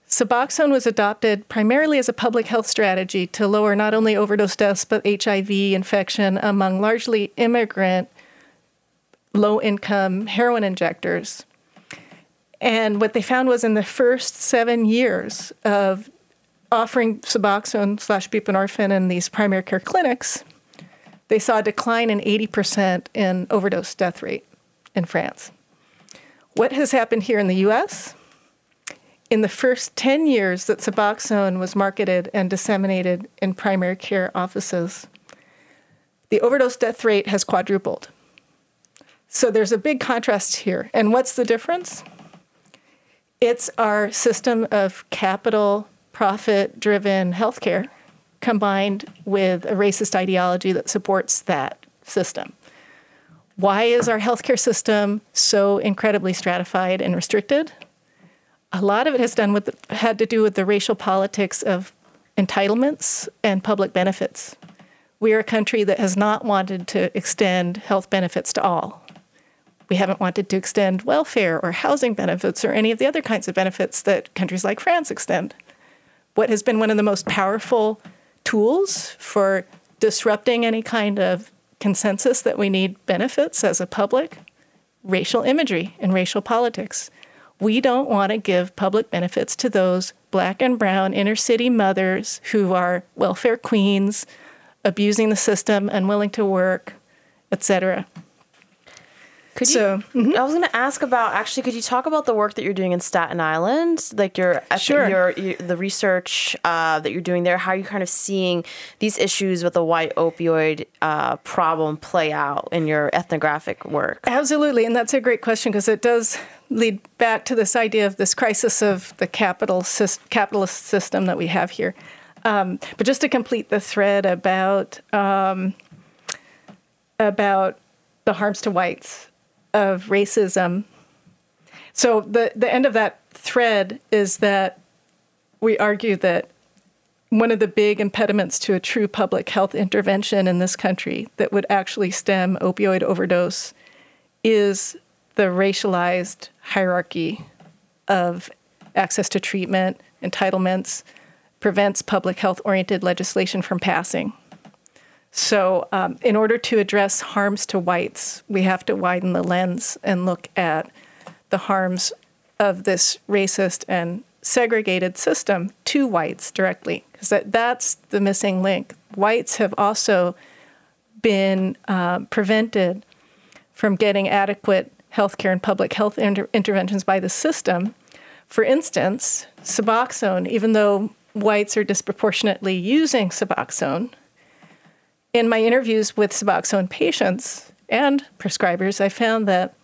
Suboxone was adopted primarily as a public health strategy to lower not only overdose deaths but HIV infection among largely immigrant, low income heroin injectors. And what they found was in the first seven years of offering Suboxone slash buprenorphine in these primary care clinics, they saw a decline in 80% in overdose death rate in France. What has happened here in the US? in the first 10 years that Suboxone was marketed and disseminated in primary care offices, the overdose death rate has quadrupled. So there's a big contrast here. And what's the difference? It's our system of capital profit driven healthcare combined with a racist ideology that supports that system. Why is our healthcare system so incredibly stratified and restricted? a lot of it has done with had to do with the racial politics of entitlements and public benefits. We are a country that has not wanted to extend health benefits to all. We haven't wanted to extend welfare or housing benefits or any of the other kinds of benefits that countries like France extend. What has been one of the most powerful tools for disrupting any kind of consensus that we need benefits as a public? Racial imagery and racial politics we don't want to give public benefits to those black and brown inner city mothers who are welfare queens, abusing the system, unwilling to work, etc. Could So, you, I was going to ask about actually. Could you talk about the work that you're doing in Staten Island, like your Sure. your, your the research uh, that you're doing there? How are you kind of seeing these issues with the white opioid uh, problem play out in your ethnographic work? Absolutely, and that's a great question because it does lead back to this idea of this crisis of the capital sys- capitalist system that we have here. Um, but just to complete the thread about um, about the harms to whites of racism. So the the end of that thread is that we argue that one of the big impediments to a true public health intervention in this country that would actually stem opioid overdose is the racialized hierarchy of access to treatment, entitlements, prevents public health oriented legislation from passing. So, um, in order to address harms to whites, we have to widen the lens and look at the harms of this racist and segregated system to whites directly, because that, that's the missing link. Whites have also been uh, prevented from getting adequate healthcare and public health inter- interventions by the system. For instance, Suboxone, even though whites are disproportionately using Suboxone, in my interviews with Suboxone patients and prescribers, I found that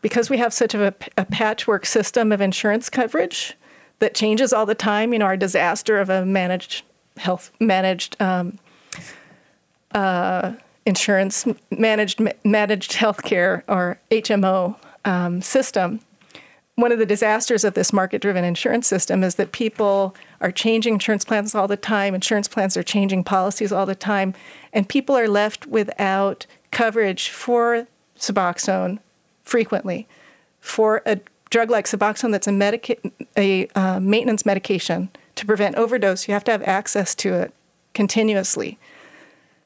because we have such a, a patchwork system of insurance coverage that changes all the time, you know, our disaster of a managed health managed um, uh, insurance managed managed healthcare or HMO um, system. One of the disasters of this market-driven insurance system is that people are changing insurance plans all the time. Insurance plans are changing policies all the time, and people are left without coverage for Suboxone frequently. For a drug like Suboxone, that's a, medica- a uh, maintenance medication to prevent overdose, you have to have access to it continuously.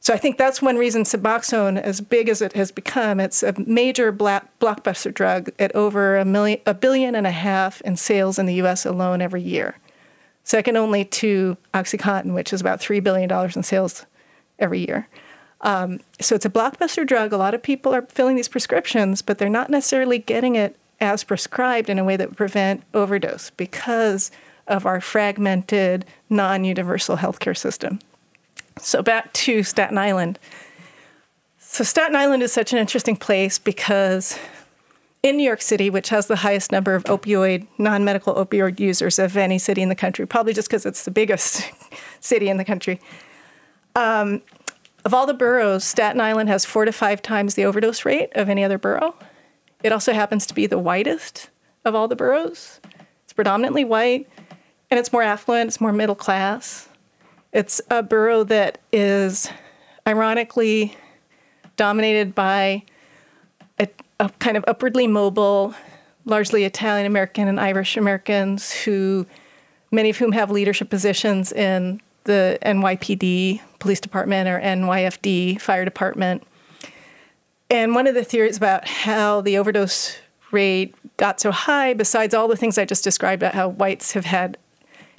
So I think that's one reason Suboxone, as big as it has become, it's a major blockbuster drug at over a million, a billion and a half in sales in the U.S. alone every year, second only to OxyContin, which is about three billion dollars in sales every year. Um, so it's a blockbuster drug. A lot of people are filling these prescriptions, but they're not necessarily getting it as prescribed in a way that would prevent overdose because of our fragmented, non-universal healthcare system. So back to Staten Island. So Staten Island is such an interesting place because in New York City, which has the highest number of opioid, non-medical opioid users of any city in the country, probably just because it's the biggest [LAUGHS] city in the country. Um, of all the boroughs, Staten Island has four to five times the overdose rate of any other borough. It also happens to be the whitest of all the boroughs. It's predominantly white, and it's more affluent, it's more middle class. It's a borough that is ironically dominated by kind of upwardly mobile, largely Italian American and Irish Americans who, many of whom have leadership positions in the NYPD police department or NYFD fire department. And one of the theories about how the overdose rate got so high, besides all the things I just described about how whites have had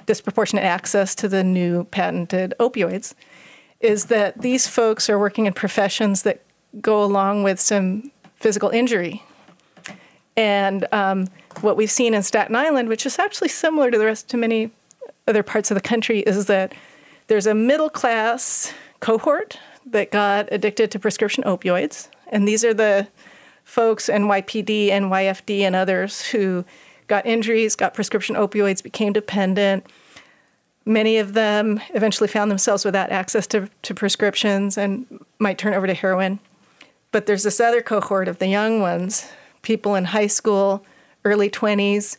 disproportionate access to the new patented opioids, is that these folks are working in professions that go along with some physical injury. And um, what we've seen in Staten Island, which is actually similar to the rest to many other parts of the country, is that there's a middle class cohort that got addicted to prescription opioids. And these are the folks, NYPD, NYFD, and YFD and others who got injuries, got prescription opioids, became dependent. Many of them eventually found themselves without access to, to prescriptions and might turn over to heroin. But there's this other cohort of the young ones, people in high school, early 20s,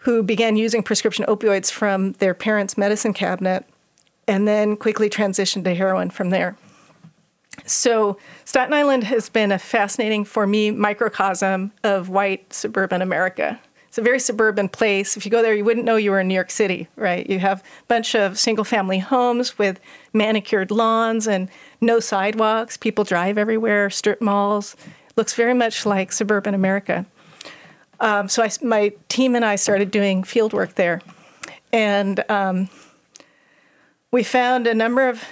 who began using prescription opioids from their parents' medicine cabinet and then quickly transitioned to heroin from there. So, Staten Island has been a fascinating, for me, microcosm of white suburban America. It's a very suburban place. If you go there, you wouldn't know you were in New York City, right? You have a bunch of single family homes with manicured lawns and no sidewalks. People drive everywhere, strip malls. Looks very much like suburban America. Um, so, I, my team and I started doing field work there. And um, we found a number of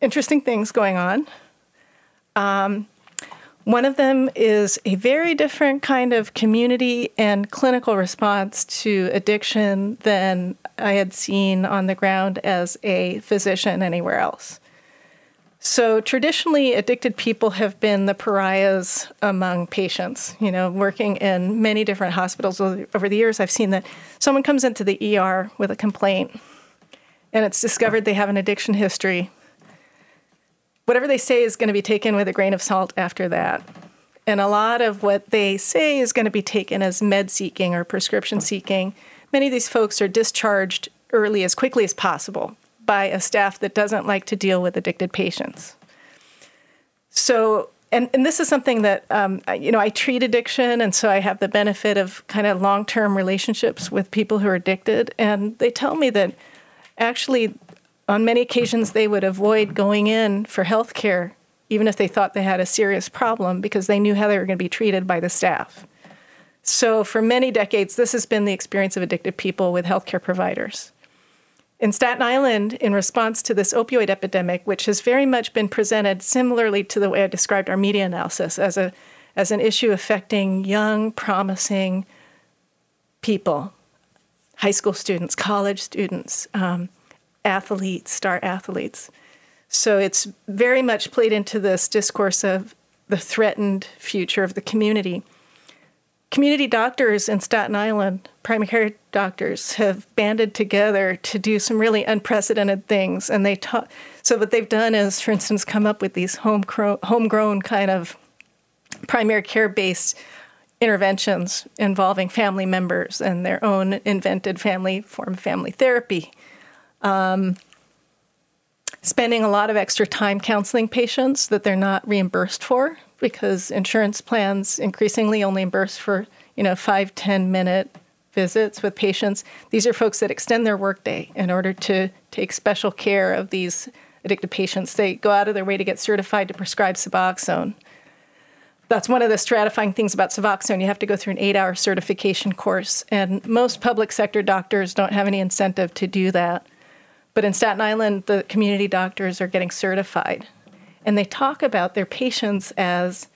interesting things going on. Um, One of them is a very different kind of community and clinical response to addiction than I had seen on the ground as a physician anywhere else. So traditionally, addicted people have been the pariahs among patients. You know, working in many different hospitals over the years, I've seen that someone comes into the ER with a complaint and it's discovered they have an addiction history. Whatever they say is going to be taken with a grain of salt after that. And a lot of what they say is going to be taken as med seeking or prescription seeking. Many of these folks are discharged early as quickly as possible by a staff that doesn't like to deal with addicted patients. So, and, and this is something that, um, you know, I treat addiction, and so I have the benefit of kind of long term relationships with people who are addicted. And they tell me that actually, on many occasions, they would avoid going in for health care, even if they thought they had a serious problem, because they knew how they were going to be treated by the staff. So, for many decades, this has been the experience of addicted people with healthcare providers. In Staten Island, in response to this opioid epidemic, which has very much been presented similarly to the way I described our media analysis as, a, as an issue affecting young, promising people, high school students, college students, um, athletes, star athletes. So it's very much played into this discourse of the threatened future of the community community doctors in Staten Island, primary care doctors, have banded together to do some really unprecedented things. And they ta- so what they've done is, for instance, come up with these homegrown, homegrown kind of primary care based interventions involving family members and their own invented family form family therapy. Um, spending a lot of extra time counseling patients that they're not reimbursed for because insurance plans increasingly only reimburse for you know five ten minute visits with patients. These are folks that extend their workday in order to take special care of these addicted patients. They go out of their way to get certified to prescribe Suboxone. That's one of the stratifying things about Suboxone. You have to go through an eight hour certification course, and most public sector doctors don't have any incentive to do that. But in Staten Island, the community doctors are getting certified and they talk about their patients as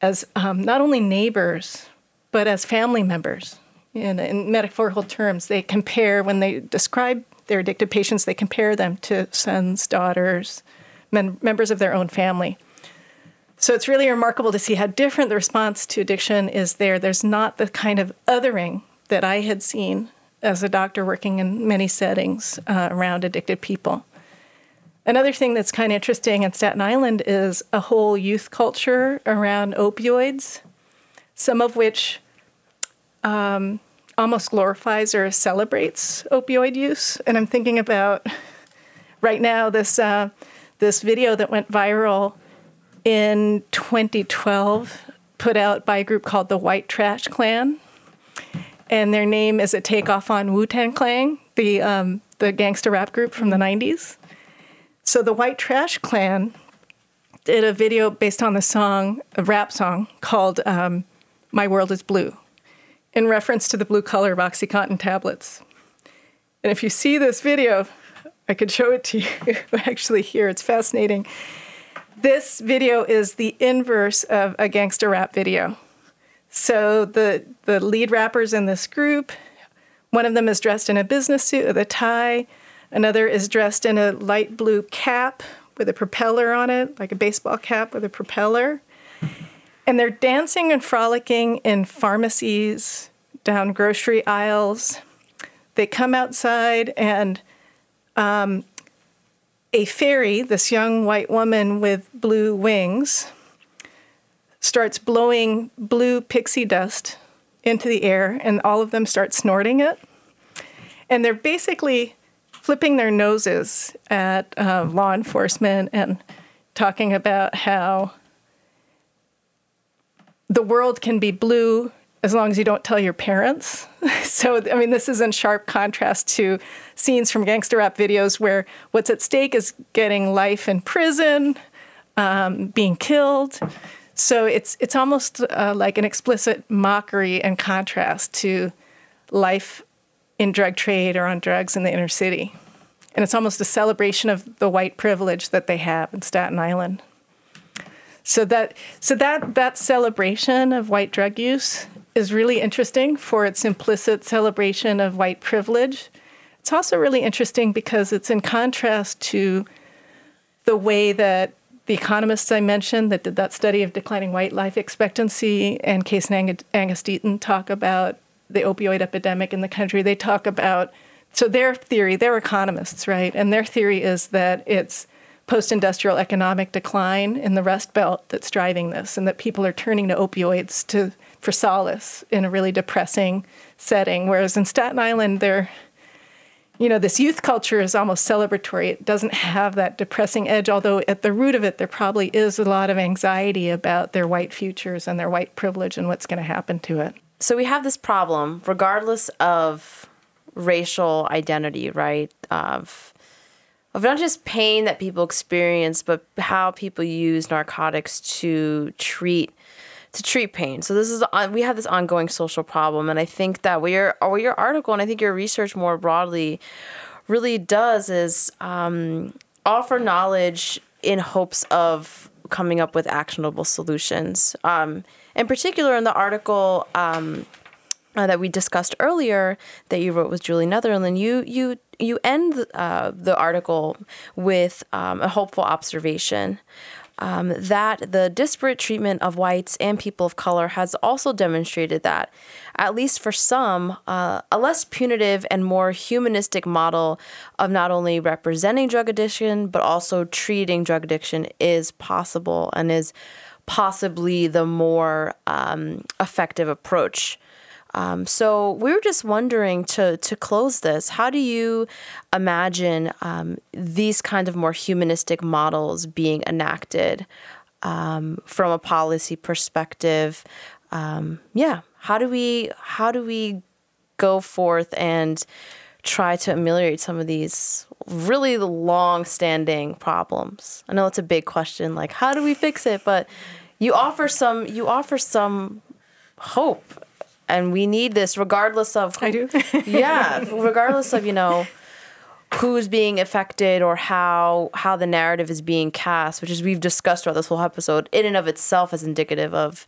as um, not only neighbors but as family members. In, in metaphorical terms, they compare when they describe their addicted patients, they compare them to sons, daughters, men, members of their own family. So it's really remarkable to see how different the response to addiction is there. There's not the kind of othering that I had seen as a doctor working in many settings uh, around addicted people. Another thing that's kind of interesting in Staten Island is a whole youth culture around opioids, some of which um, almost glorifies or celebrates opioid use. And I'm thinking about [LAUGHS] right now this uh, this video that went viral in 2012, put out by a group called the White Trash Clan, and their name is a takeoff on Wu Tang Clan, the um, the gangster rap group from the 90s. So the White Trash Clan did a video based on the song, a rap song called um, My World is Blue, in reference to the blue color of Oxycontin tablets. And if you see this video, I could show it to you [LAUGHS] actually here. It's fascinating. This video is the inverse of a gangster rap video. So the the lead rappers in this group, one of them is dressed in a business suit with a tie. Another is dressed in a light blue cap with a propeller on it, like a baseball cap with a propeller. And they're dancing and frolicking in pharmacies, down grocery aisles. They come outside, and um, a fairy, this young white woman with blue wings, starts blowing blue pixie dust into the air, and all of them start snorting it. And they're basically flipping their noses at uh, law enforcement and talking about how the world can be blue as long as you don't tell your parents. [LAUGHS] so, I mean, this is in sharp contrast to scenes from gangster rap videos where what's at stake is getting life in prison, um, being killed. So it's it's almost uh, like an explicit mockery and contrast to life in drug trade or on drugs in the inner city. And it's almost a celebration of the white privilege that they have in Staten Island. So that so that that celebration of white drug use is really interesting for its implicit celebration of white privilege. It's also really interesting because it's in contrast to the way that the economists I mentioned that did that study of declining white life expectancy Anne Case and Angus Deaton talk about the opioid epidemic in the country. They talk about so their theory, they're economists, right? And their theory is that it's post-industrial economic decline in the Rust Belt that's driving this, and that people are turning to opioids to for solace in a really depressing setting. Whereas in Staten Island, they're you know, this youth culture is almost celebratory. It doesn't have that depressing edge, although at the root of it, there probably is a lot of anxiety about their white futures and their white privilege and what's going to happen to it. So we have this problem, regardless of racial identity, right? Of of not just pain that people experience, but how people use narcotics to treat to treat pain. So this is we have this ongoing social problem, and I think that what your or your article and I think your research more broadly really does is um, offer knowledge in hopes of coming up with actionable solutions. Um, in particular, in the article. Um, uh, that we discussed earlier that you wrote with Julie Netherland, you you you end uh, the article with um, a hopeful observation um, that the disparate treatment of whites and people of color has also demonstrated that, at least for some, uh, a less punitive and more humanistic model of not only representing drug addiction but also treating drug addiction is possible and is possibly the more um, effective approach. Um, so we were just wondering to to close this. How do you imagine um, these kind of more humanistic models being enacted um, from a policy perspective? Um, yeah, how do we how do we go forth and try to ameliorate some of these really long-standing problems? I know it's a big question, like how do we fix it? But you offer some you offer some hope and we need this regardless of who, I do. [LAUGHS] yeah, regardless of you know who's being affected or how how the narrative is being cast, which is we've discussed throughout this whole episode, in and of itself is indicative of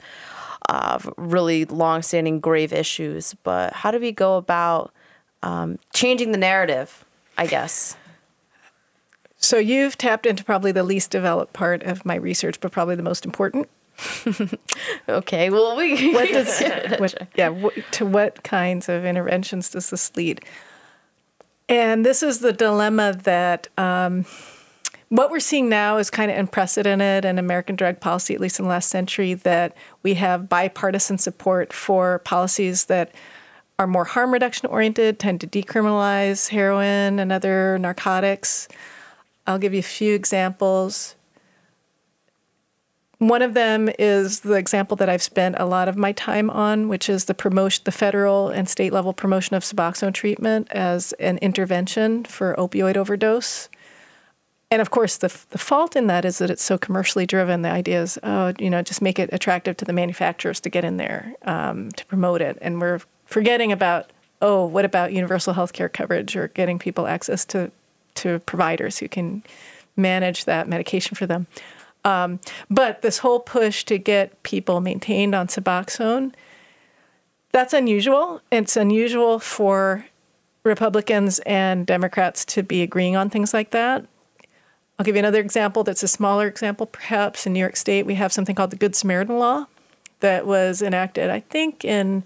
uh, really long-standing grave issues. But how do we go about um, changing the narrative? I guess. So you've tapped into probably the least developed part of my research, but probably the most important. [LAUGHS] okay. Well, we. What [LAUGHS] does, [LAUGHS] what, yeah. What, to what kinds of interventions does this lead? And this is the dilemma that um, what we're seeing now is kind of unprecedented in American drug policy, at least in the last century, that we have bipartisan support for policies that are more harm reduction oriented, tend to decriminalize heroin and other narcotics. I'll give you a few examples. One of them is the example that I've spent a lot of my time on, which is the promotion, the federal and state level promotion of Suboxone treatment as an intervention for opioid overdose. And of course, the, the fault in that is that it's so commercially driven. The idea is, oh, you know, just make it attractive to the manufacturers to get in there um, to promote it. And we're forgetting about, oh, what about universal health care coverage or getting people access to, to providers who can manage that medication for them. Um, but this whole push to get people maintained on Suboxone, that's unusual. It's unusual for Republicans and Democrats to be agreeing on things like that. I'll give you another example that's a smaller example, perhaps. In New York State, we have something called the Good Samaritan Law that was enacted, I think, in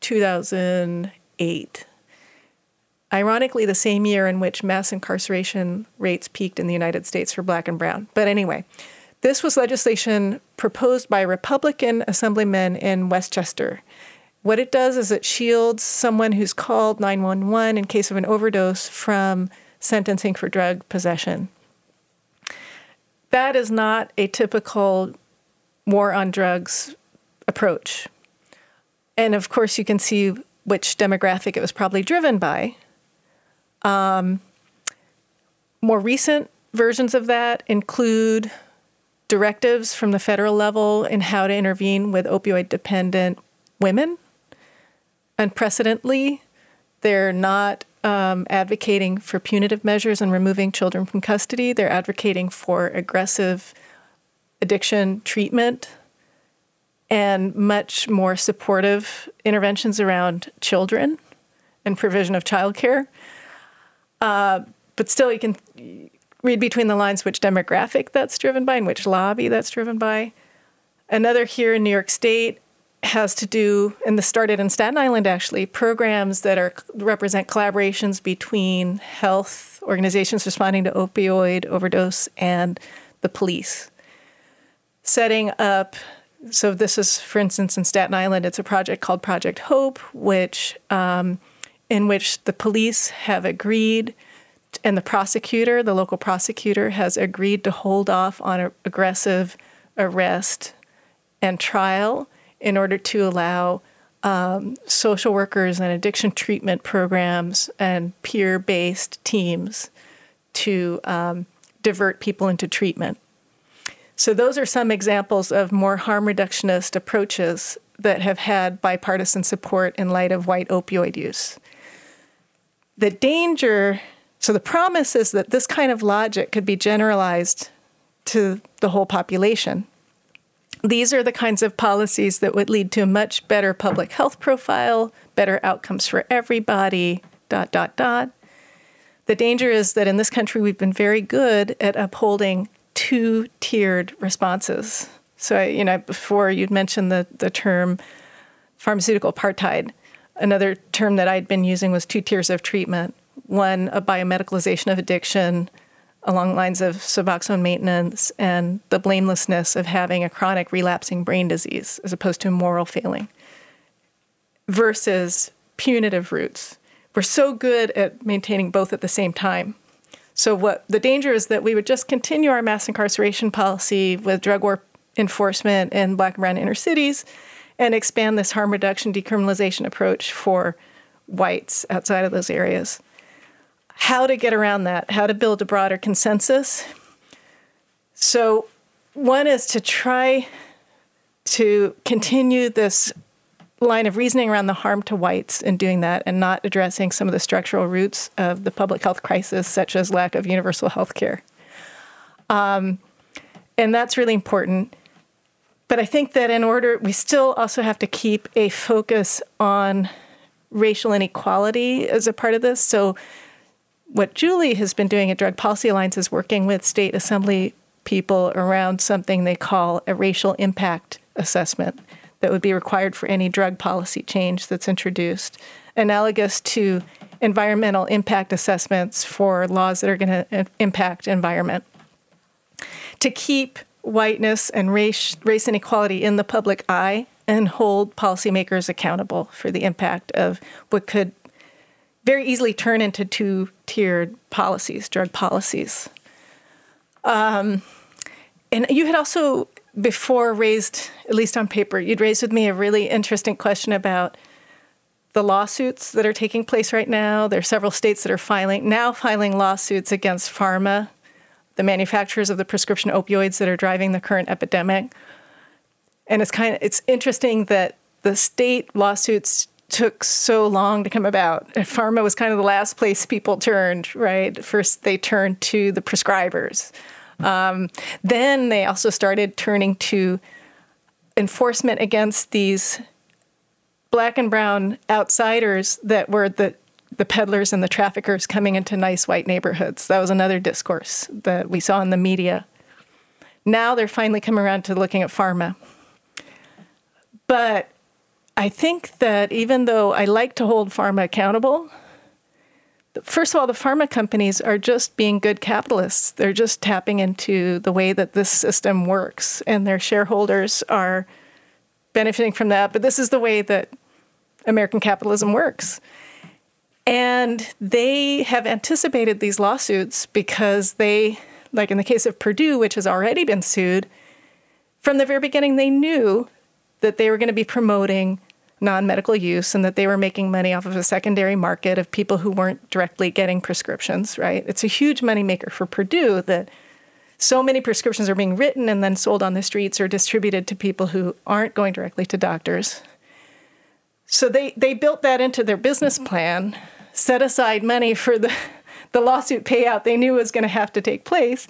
2008 ironically, the same year in which mass incarceration rates peaked in the United States for black and brown. But anyway, this was legislation proposed by Republican assemblymen in Westchester. What it does is it shields someone who's called 911 in case of an overdose from sentencing for drug possession. That is not a typical war on drugs approach. And of course, you can see which demographic it was probably driven by. Um, more recent versions of that include directives from the federal level in how to intervene with opioid dependent women. Unprecedentedly, they're not um, advocating for punitive measures and removing children from custody. They're advocating for aggressive addiction treatment and much more supportive interventions around children and provision of childcare. Uh, but still, you can read between the lines which demographic that's driven by and which lobby that's driven by. Another here in New York State has to do, and this started in Staten Island actually, programs that are represent collaborations between health organizations responding to opioid overdose and the police. Setting up, so this is, for instance, in Staten Island, it's a project called Project Hope, which um, in which the police have agreed and the prosecutor, the local prosecutor, has agreed to hold off on aggressive arrest and trial in order to allow um, social workers and addiction treatment programs and peer based teams to um, divert people into treatment. So, those are some examples of more harm reductionist approaches that have had bipartisan support in light of white opioid use. The danger, so the promise is that this kind of logic could be generalized to the whole population. These are the kinds of policies that would lead to a much better public health profile, better outcomes for everybody, dot, dot, dot. The danger is that in this country, we've been very good at upholding two tiered responses. So, you know, before you'd mentioned the, the term pharmaceutical apartheid. Another term that I'd been using was two tiers of treatment one, a biomedicalization of addiction along lines of Suboxone maintenance and the blamelessness of having a chronic relapsing brain disease as opposed to a moral failing, versus punitive roots. We're so good at maintaining both at the same time. So, what the danger is that we would just continue our mass incarceration policy with drug war enforcement in black and brown inner cities and expand this harm reduction decriminalization approach for whites outside of those areas. How to get around that, how to build a broader consensus. So, one is to try to continue this line of reasoning around the harm to whites in doing that and not addressing some of the structural roots of the public health crisis, such as lack of universal health care. Um, and that's really important. But I think that in order, we still also have to keep a focus on racial inequality as a part of this. So, what Julie has been doing at Drug Policy Alliance is working with state assembly people around something they call a racial impact assessment that would be required for any drug policy change that's introduced, analogous to environmental impact assessments for laws that are going to impact environment. To keep whiteness and race, race inequality in the public eye and hold policymakers accountable for the impact of what could very easily turn into two tiered policies, drug policies. Um, and you had also before raised, at least on paper, you'd raised with me a really interesting question about the lawsuits that are taking place right now. There are several states that are filing now filing lawsuits against pharma the manufacturers of the prescription opioids that are driving the current epidemic. And it's kind of it's interesting that the state lawsuits took so long to come about. Pharma was kind of the last place people turned, right? First, they turned to the prescribers. Um, then they also started turning to enforcement against these black and brown outsiders that were the the peddlers and the traffickers coming into nice white neighborhoods. That was another discourse that we saw in the media. Now they're finally coming around to looking at pharma. But I think that even though I like to hold pharma accountable, first of all, the pharma companies are just being good capitalists. They're just tapping into the way that this system works, and their shareholders are benefiting from that. But this is the way that American capitalism works. And they have anticipated these lawsuits because they, like in the case of Purdue, which has already been sued, from the very beginning, they knew that they were going to be promoting non medical use and that they were making money off of a secondary market of people who weren't directly getting prescriptions, right? It's a huge moneymaker for Purdue that so many prescriptions are being written and then sold on the streets or distributed to people who aren't going directly to doctors. So they, they built that into their business plan set aside money for the, [LAUGHS] the lawsuit payout they knew was going to have to take place.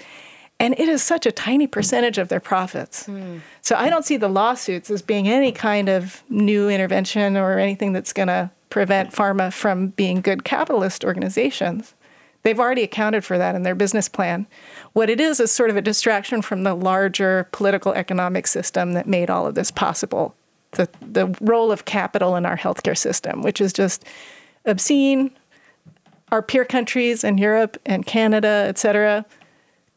And it is such a tiny percentage of their profits. Mm. So I don't see the lawsuits as being any kind of new intervention or anything that's going to prevent pharma from being good capitalist organizations. They've already accounted for that in their business plan. What it is is sort of a distraction from the larger political economic system that made all of this possible. The, the role of capital in our healthcare system, which is just obscene. Our peer countries in Europe and Canada, et cetera,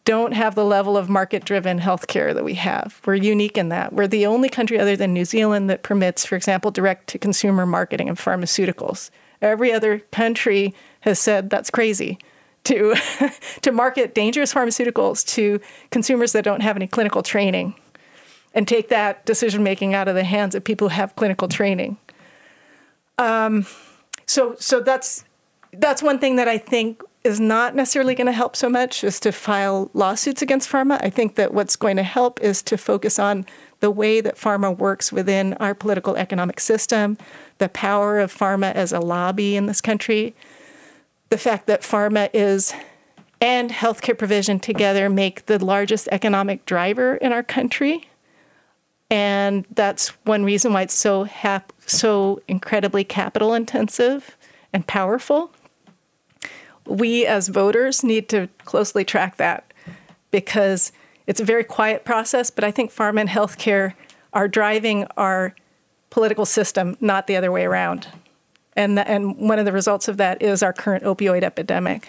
don't have the level of market driven healthcare that we have. We're unique in that. We're the only country other than New Zealand that permits, for example, direct to consumer marketing of pharmaceuticals. Every other country has said that's crazy to, [LAUGHS] to market dangerous pharmaceuticals to consumers that don't have any clinical training and take that decision making out of the hands of people who have clinical training. Um, so, so that's that's one thing that I think is not necessarily going to help so much is to file lawsuits against pharma. I think that what's going to help is to focus on the way that pharma works within our political economic system, the power of pharma as a lobby in this country, the fact that pharma is and healthcare provision together make the largest economic driver in our country. And that's one reason why it's so hap- so incredibly capital intensive and powerful we as voters need to closely track that because it's a very quiet process, but I think pharma and healthcare are driving our political system, not the other way around. And, the, and one of the results of that is our current opioid epidemic.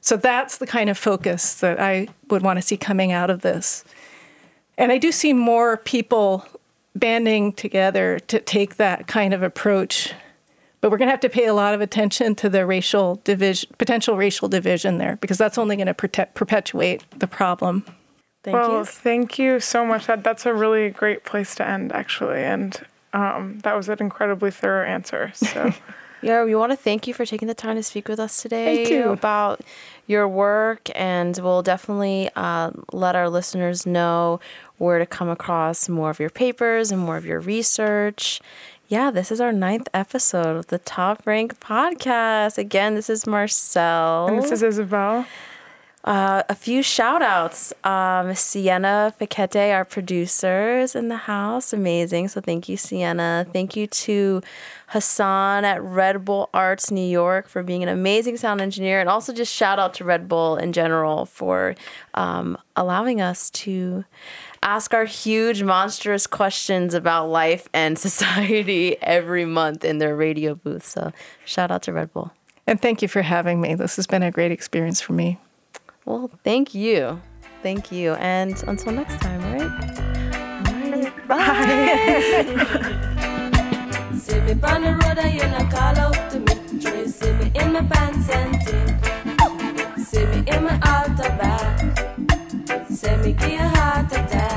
So that's the kind of focus that I would want to see coming out of this. And I do see more people banding together to take that kind of approach but we're going to have to pay a lot of attention to the racial division, potential racial division there, because that's only going to perpetuate the problem. Thank well, you. thank you so much. That that's a really great place to end, actually, and um, that was an incredibly thorough answer. So. [LAUGHS] Yeah, we want to thank you for taking the time to speak with us today about your work, and we'll definitely uh, let our listeners know where to come across more of your papers and more of your research. Yeah, this is our ninth episode of the Top Rank podcast. Again, this is Marcel. And this is Isabel. Uh, a few shout outs. Um, Sienna Fiquete, our producers in the house. Amazing. So thank you, Sienna. Thank you to Hassan at Red Bull Arts New York for being an amazing sound engineer. And also just shout out to Red Bull in general for um, allowing us to ask our huge, monstrous questions about life and [LAUGHS] society every month in their radio booth. So shout out to Red Bull. And thank you for having me. This has been a great experience for me. Well, thank you. Thank you. And until next time, right? All right. Bye. [LAUGHS] See me on the road and you not call out to me. see me in my pants and See me in my back. me